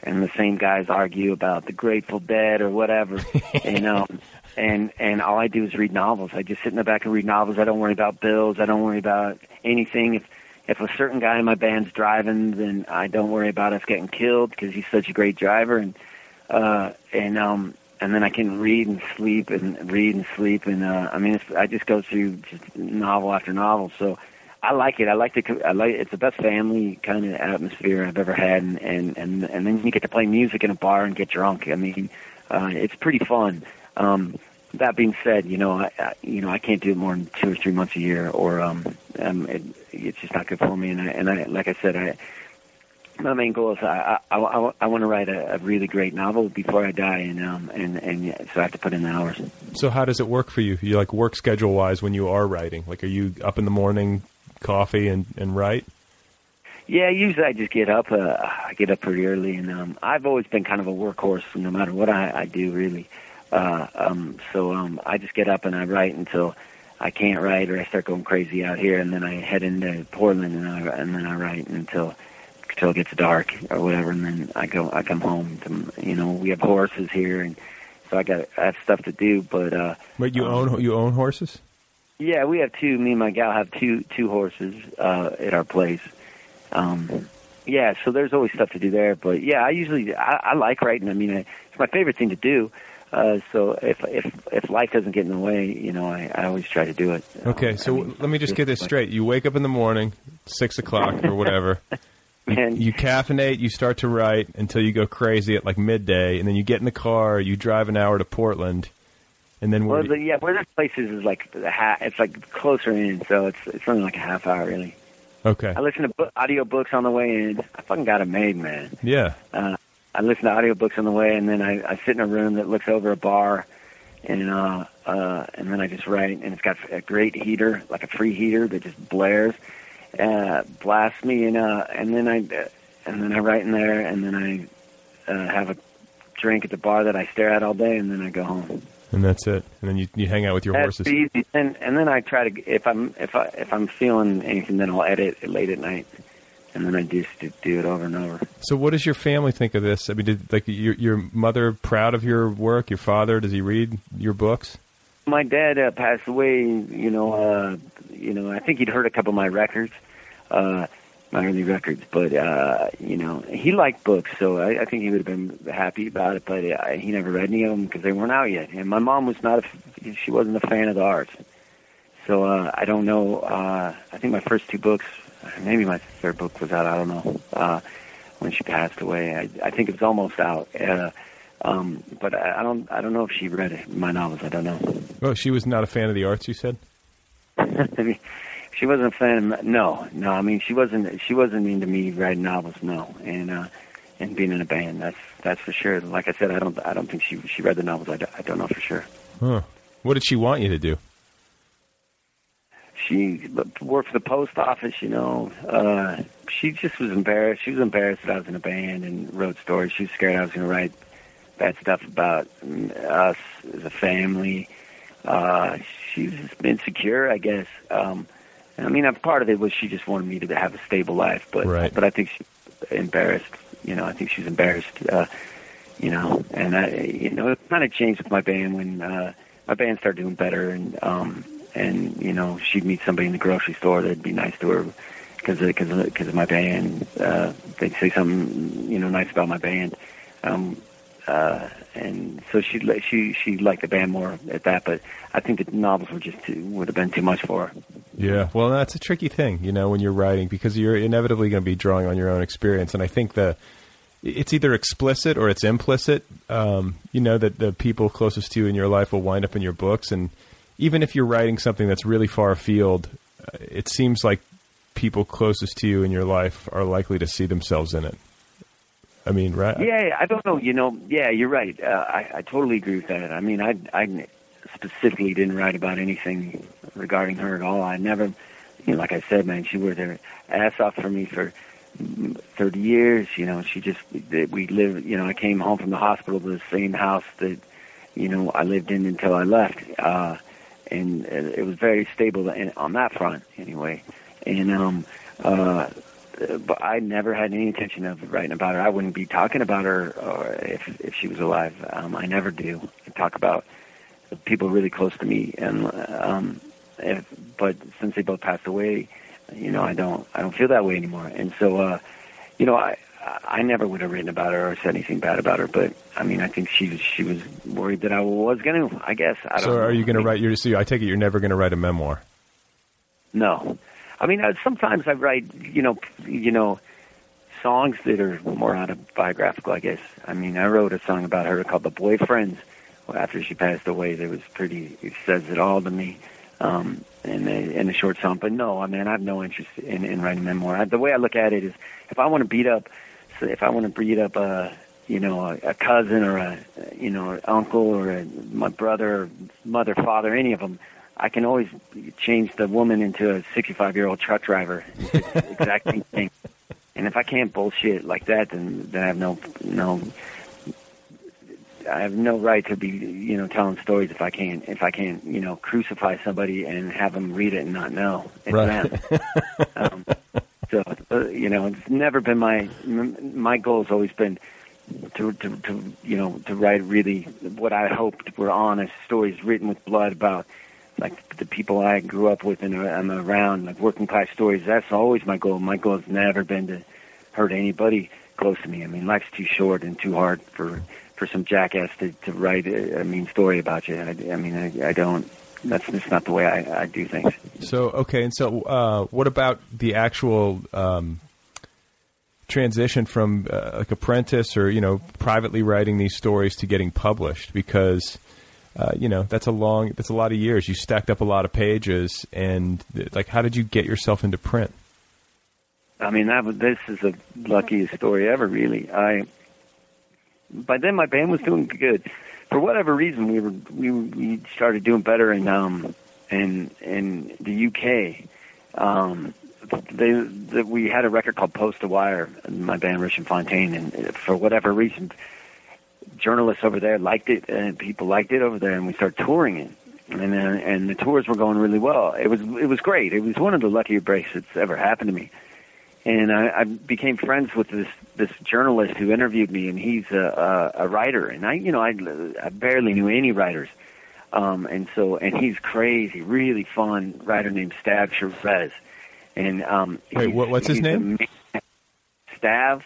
and the same guys argue about the Grateful Dead or whatever, you know. And and all I do is read novels. I just sit in the back and read novels. I don't worry about bills. I don't worry about anything. If if a certain guy in my band's driving, then I don't worry about us getting killed because he's such a great driver. And uh, and um, and then I can read and sleep and read and sleep. And uh, I mean, it's, I just go through just novel after novel. So I like it. I like the. I like it's the best family kind of atmosphere I've ever had. And and and and then you get to play music in a bar and get drunk. I mean, uh, it's pretty fun. Um, that being said, you know, I, I you know I can't do it more than two or three months a year, or um, um, it, it's just not good for me. And I, and I, like I said, I my main goal is I I, I, I want to write a, a really great novel before I die, and um and and so I have to put in the hours. So how does it work for you? You like work schedule wise when you are writing? Like, are you up in the morning, coffee, and and write? Yeah, usually I just get up. Uh, I get up pretty early, and um, I've always been kind of a workhorse, no matter what I, I do, really. Uh, um, so um, I just get up and I write until I can't write, or I start going crazy out here, and then I head into Portland and I and then I write until until it gets dark or whatever, and then I go. I come home. To, you know, we have horses here, and so I got I have stuff to do. But uh, Wait, you own you own horses? Yeah, we have two. Me and my gal have two two horses uh, at our place. Um, yeah, so there's always stuff to do there. But yeah, I usually I, I like writing. I mean, I, it's my favorite thing to do. Uh, so if if if life doesn't get in the way, you know, I, I always try to do it. Okay, so let me just get this straight. You wake up in the morning, six o'clock or whatever. You, you caffeinate, you start to write until you go crazy at like midday, and then you get in the car, you drive an hour to Portland, and then Well, where? the, yeah, where this place is is like the ha- it's like closer in, so it's it's only like a half hour really. Okay, I listen to bo- audio books on the way in. I fucking got it made, man. yeah. Uh, I listen to audiobooks on the way, and then I, I sit in a room that looks over a bar, and uh, uh, and then I just write, and it's got a great heater, like a free heater that just blares, uh, blasts me, and uh, and then I uh, and then I write in there, and then I uh, have a drink at the bar that I stare at all day, and then I go home. And that's it. And then you you hang out with your That's horses. easy, and and then I try to if I'm if I if I'm feeling anything, then I'll edit it late at night, and then I just do, do it over and over. So, what does your family think of this? I mean, did like your your mother proud of your work? Your father does he read your books? my dad uh, passed away. You know, uh, you know, I think he'd heard a couple of my records, uh, my early records, but uh, you know, he liked books, so I, I think he would have been happy about it. But uh, he never read any of them because they weren't out yet. And my mom was not, a, she wasn't a fan of the arts, so uh, I don't know. Uh, I think my first two books, maybe my third book was out. I don't know. Uh, when she passed away, I, I think it was almost out. Uh, Um, but I, I don't I don't know if she read my novels. I don't know. Oh, she was not a fan of the arts. You said. She wasn't a fan. Of, no, no. I mean, she wasn't. She wasn't into me writing novels. No, and uh, and being in a band. That's that's for sure. Like I said, I don't. I don't think she she read the novels. I, don't- I don't know for sure. Huh. What did she want you to do? She worked for the post office. You know, uh, she just was embarrassed. She was embarrassed that I was in a band and wrote stories. She was scared I was going to write bad stuff about us as a family. Uh, she was just insecure, I guess. Um, I mean, part of it was she just wanted me to have a stable life, but Right. but I think she's embarrassed. You know, I think she's embarrassed. Uh, you know, and I, you know, it kind of changed with my band when uh, my band started doing better, and um, and you know, she'd meet somebody in the grocery store that'd be nice to her because because of, because of my band. Uh, they'd say something you know nice about my band. Um, uh, and so she she she liked the band more at that, but I think the novels were just too would have been too much for her. Yeah, well, that's a tricky thing, you know, when you're writing because you're inevitably going to be drawing on your own experience, and I think the it's either explicit or it's implicit. Um, you know that the people closest to you in your life will wind up in your books, and even if you're writing something that's really far afield, uh, it seems like people closest to you in your life are likely to see themselves in it. I mean, right? Yeah, I don't know. You know, yeah, you're right. Uh, I I totally agree with that. I mean, I I specifically didn't write about anything regarding her at all. I never, you know, like I said, man, she worked her ass off for me for mm, 30 years. You know, she just we lived. You know, I came home from the hospital to the same house that you know I lived in until I left, uh, and uh, it was very stable on that front anyway. And um, uh, but I never had any intention of writing about her. I wouldn't be talking about her or if if she was alive. Um, I never do. I talk about people really close to me, and um, if, but since they both passed away, you know, I don't I don't feel that way anymore. And so, uh, you know, I I never would have written about her or said anything bad about her. But I mean, I think she was she was worried that I was going to. I guess I don't. So, know. are you going to write your? So, I take it you're never going to write a memoir. No, I mean uh, sometimes I write, you know, you know, songs that are more autobiographical. I guess. I mean, I wrote a song about her called "The Boyfriends." Well, after she passed away, that was pretty. It says it all to me. Um, in a, in a short song, but no, I mean, I have no interest in, in writing memoir. I, the way I look at it is, if I want to beat up, so if I want to beat up a, you know, a, a cousin or a, you know, an uncle or a, my brother, mother, father, any of them, I can always change the woman into a 65 year old truck driver. It's the exact same thing. And if I can't bullshit like that, then then I have no no. I have no right to be, you know, telling stories if I can't, if I can't, you know, crucify somebody and have them read it and not know it's Right. them. um, so, uh, you know, it's never been my my goal has always been to, to, to, you know, to write really what I hoped were honest stories written with blood about like the people I grew up with and I'm around, like working class stories. That's always my goal. My goal has never been to hurt anybody close to me. I mean, life's too short and too hard for for some jackass to, to write a, a mean story about you. I, I mean, I, I don't. That's just not the way I, I do things. So okay, and so uh, what about the actual um, transition from uh, like apprentice or you know privately writing these stories to getting published? Because uh, you know that's a long, that's a lot of years. You stacked up a lot of pages, and like, how did you get yourself into print? I mean, that this is the luckiest story ever, really. I by then my band was doing good. For whatever reason, we were we we started doing better in um in in the UK. Um, they that we had a record called Post to Wire, my band Richmond Fontaine, and for whatever reason, journalists over there liked it, and people liked it over there, and we started touring it. And uh, and the tours were going really well. It was it was great. It was one of the luckier breaks that's ever happened to me and I, I became friends with this this journalist who interviewed me, and he's a, a, a writer, and I, you know, I, I barely knew any writers, um, and so, and he's crazy, really fun writer named Stav Sherez, and um, Wait, what, what's his name? Stav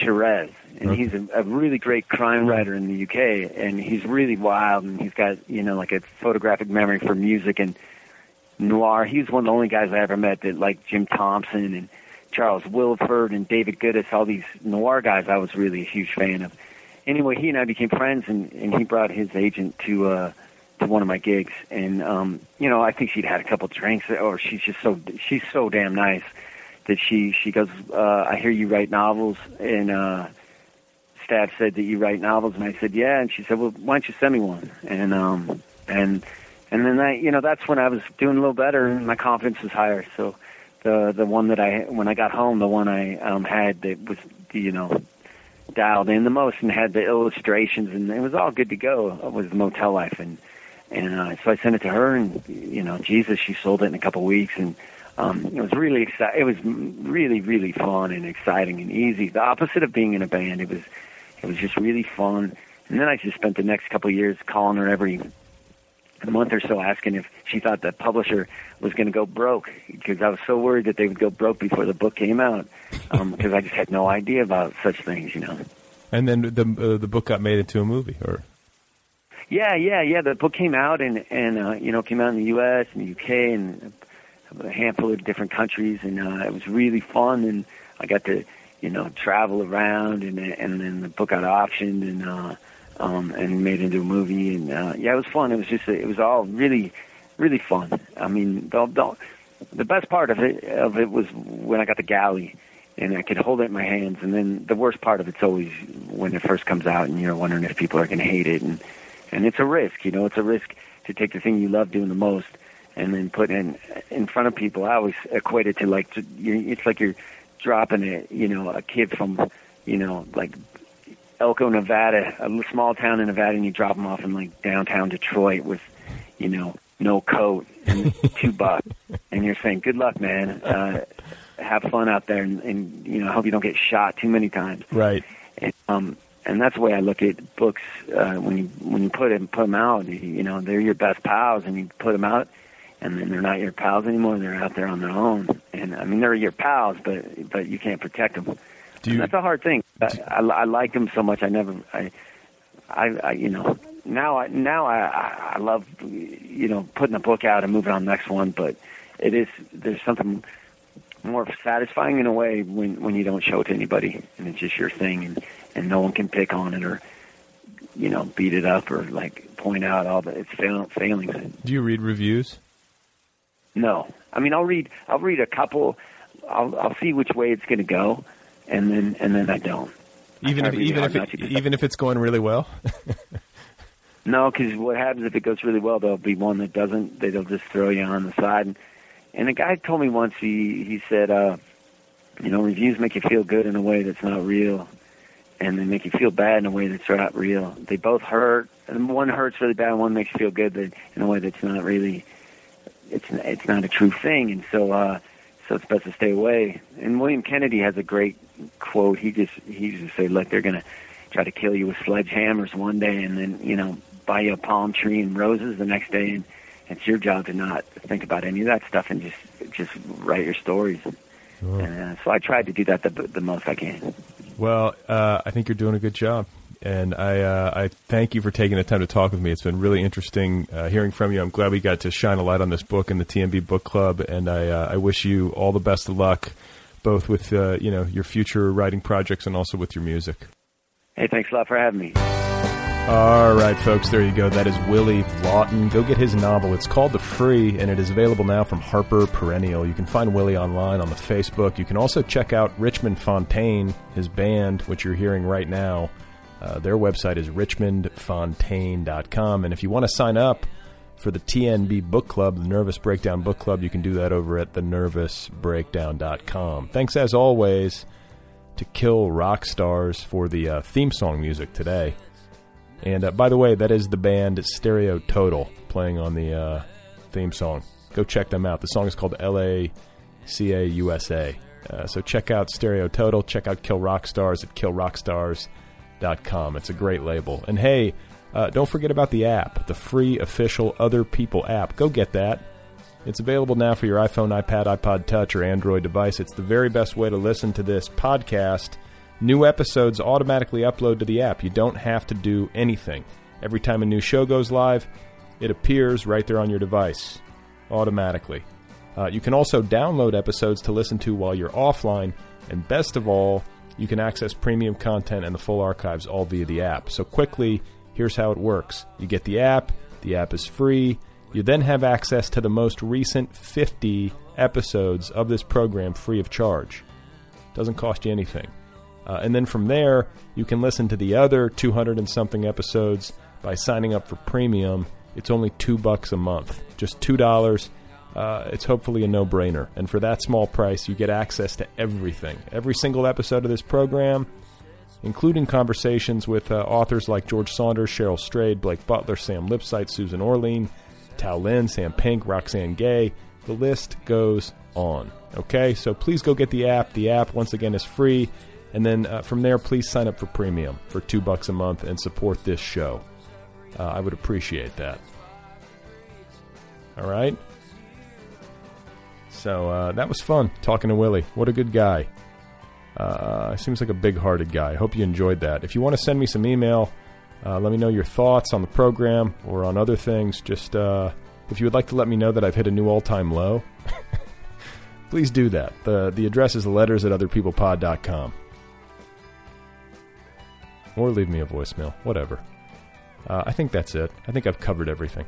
Sherez, and he's a, a really great crime writer in the UK, and he's really wild, and he's got you know like a photographic memory for music and noir. He's one of the only guys I ever met that like Jim Thompson and Charles Willeford and David Goodis, all these noir guys I was really a huge fan of. anyway, he and I became friends, and and he brought his agent to uh, to one of my gigs, and um, you know, I think she'd had a couple drinks, or she's just so she's so damn nice that she she goes, uh, I hear you write novels, and uh, Stav said that you write novels, and I said, yeah, and she said, well, why don't you send me one, and um, and and then I, you know, that's when I was doing a little better, and my confidence was higher, so. The the one that I when I got home, the one I um, had that was you know dialed in the most and had the illustrations and it was all good to go It was motel life. And and uh, so I sent it to her and you know Jesus she sold it in a couple of weeks. And um it was really exciting it was really really fun and exciting and easy the opposite of being in a band it was it was just really fun and then I just spent the next couple of years calling her every month or so asking if she thought the publisher was going to go broke because I was so worried that they would go broke before the book came out because um, I just had no idea about such things, you know. And then the uh, the book got made into a movie, or yeah, yeah, yeah. The book came out and and uh, you know came out in the U.S. and the U.K. and a handful of different countries, and uh, it was really fun. And I got to you know travel around, and and then the book got auctioned and. uh um, and made into a movie. And uh, yeah, it was fun. It was just it was all really, really fun. I mean, the, the, the best part of it of it was when I got the galley and I could hold it in my hands. And then the worst part of it's always when it first comes out and you're wondering if people are going to hate it. And and it's a risk, you know, it's a risk to take the thing you love doing the most and then put in in front of people. I always equate it to like to, it's like you're dropping it, you know, a kid from you know like Elko, Nevada, a small town in Nevada, and you drop them off in like downtown Detroit with, you know, no coat and two bucks, and you're saying, "Good luck, man. Uh, have fun out there, and, and you know, I hope you don't get shot too many times." Right. And, um, and that's the way I look at books. Uh, when you when you put them put them out, you know, they're your best pals, and you put them out, and then they're not your pals anymore. They're out there on their own, and I mean, they're your pals, but but you can't protect them. You, that's a hard thing. I, I, I like them so much. I never, I, I, I you know, now I now I, I love, you know, putting a book out and moving on the next one. But it is there's something more satisfying in a way when when you don't show it to anybody and it's just your thing and and no one can pick on it or you know beat it up or like point out all the its fail, failings. Do you read reviews? No, I mean I'll read I'll read a couple. I'll I'll see which way it's going to go and then and then I don't. Even if even if it, even if it's going really well. no, because what happens if it goes really well, there'll be one that doesn't. They'll just throw you on the side. And, and a guy told me once he he said, uh, you know, reviews make you feel good in a way that's not real, and they make you feel bad in a way that's not real. They both hurt, and one hurts really bad, and one makes you feel good in a way that's not really. It's it's not a true thing, and so. uh so it's best to stay away. And William Kennedy has a great quote. He just he used to say, "Look, they're going to try to kill you with sledgehammers one day, and then you know buy you a palm tree and roses the next day, and it's your job to not think about any of that stuff and just just write your stories." Sure. And, uh, so I tried to do that the, the most I can. Well, uh, I think you're doing a good job and I uh, I thank you for taking the time to talk with me. It's been really interesting uh, hearing from you. I'm glad we got to shine a light on this book in the TNB Book Club, and I uh, I wish you all the best of luck, both with uh, you know your future writing projects and also with your music. Hey, thanks a lot for having me. All right, folks, there you go. That is Willy Vlautin. Go get his novel. It's called The Free, and it is available now from Harper Perennial. You can find Willy online on the Facebook. You can also check out Richmond Fontaine, his band, which you're hearing right now uh, their website is richmondfontaine.com. And if you want to sign up for the TNB Book Club, the Nervous Breakdown Book Club, you can do that over at thenervousbreakdown.com. Thanks, as always, to Kill Rock Stars for the uh, theme song music today. And uh, by the way, that is the band Stereo Total playing on the uh, theme song. Go check them out. The song is called LACA USA. Uh, so check out Stereo Total. Check out Kill Rock Stars at killrockstars.com com. It's a great label. And hey, uh, don't forget about the app, the free official Other People app. Go get that. It's available now for your iPhone, iPad, iPod Touch, or Android device. It's the very best way to listen to this podcast. New episodes automatically upload to the app. You don't have to do anything. Every time a new show goes live, it appears right there on your device automatically. Uh, you can also download episodes to listen to while you're offline. And best of all, You can access premium content and the full archives all via the app. So, quickly, here's how it works you get the app, the app is free. You then have access to the most recent 50 episodes of this program free of charge. Doesn't cost you anything. Uh, and then from there, you can listen to the other 200 and something episodes by signing up for premium. It's only two bucks a month, just two dollars. Uh, it's hopefully a no-brainer, and for that small price, you get access to everything, every single episode of this program, including conversations with uh, authors like George Saunders, Cheryl Strayed, Blake Butler, Sam Lipsyte, Susan Orlean, Tao Lin, Sam Pink, Roxane Gay. The list goes on. Okay, so please go get the app. The app, once again, is free. And then uh, from there, please sign up for premium for two bucks a month and support this show. Uh, I would appreciate that. All right. So uh, that was fun talking to Willy. What a good guy. Uh, seems like a big-hearted guy. Hope you enjoyed that. If you want to send me some email, uh, let me know your thoughts on the program or on other things. Just uh, if you would like to let me know that I've hit a new all-time low, please do that. the The address is letters at otherpeoplepod.com or leave me a voicemail, whatever. Uh, I think that's it. I think I've covered everything.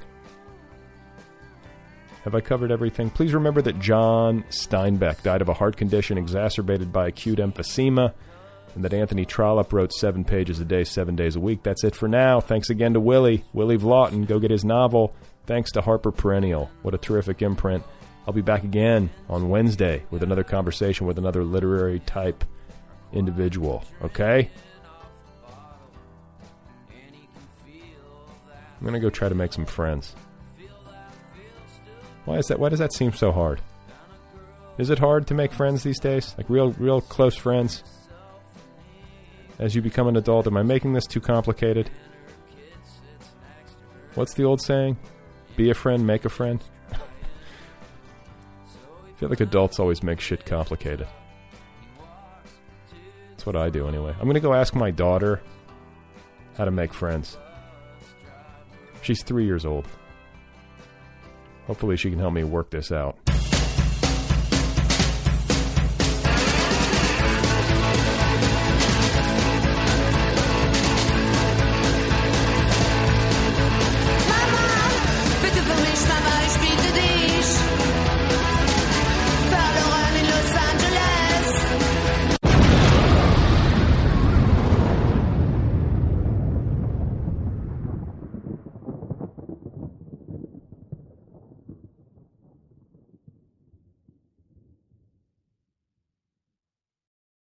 Have I covered everything? Please remember that John Steinbeck died of a heart condition exacerbated by acute emphysema, and that Anthony Trollope wrote seven pages a day, seven days a week. That's it for now. Thanks again to Willy, Willy Vlautin. Go get his novel. Thanks to Harper Perennial. What a terrific imprint. I'll be back again on Wednesday with another conversation with another literary type individual. Okay? I'm gonna go try to make some friends. Why is that? Why does that seem so hard? Is it hard to make friends these days? Like real, real close friends? As you become an adult, am I making this too complicated? What's the old saying? Be a friend, make a friend? I feel like adults always make shit complicated. That's what I do anyway. I'm gonna go ask my daughter how to make friends. She's three years old. Hopefully, she can help me work this out.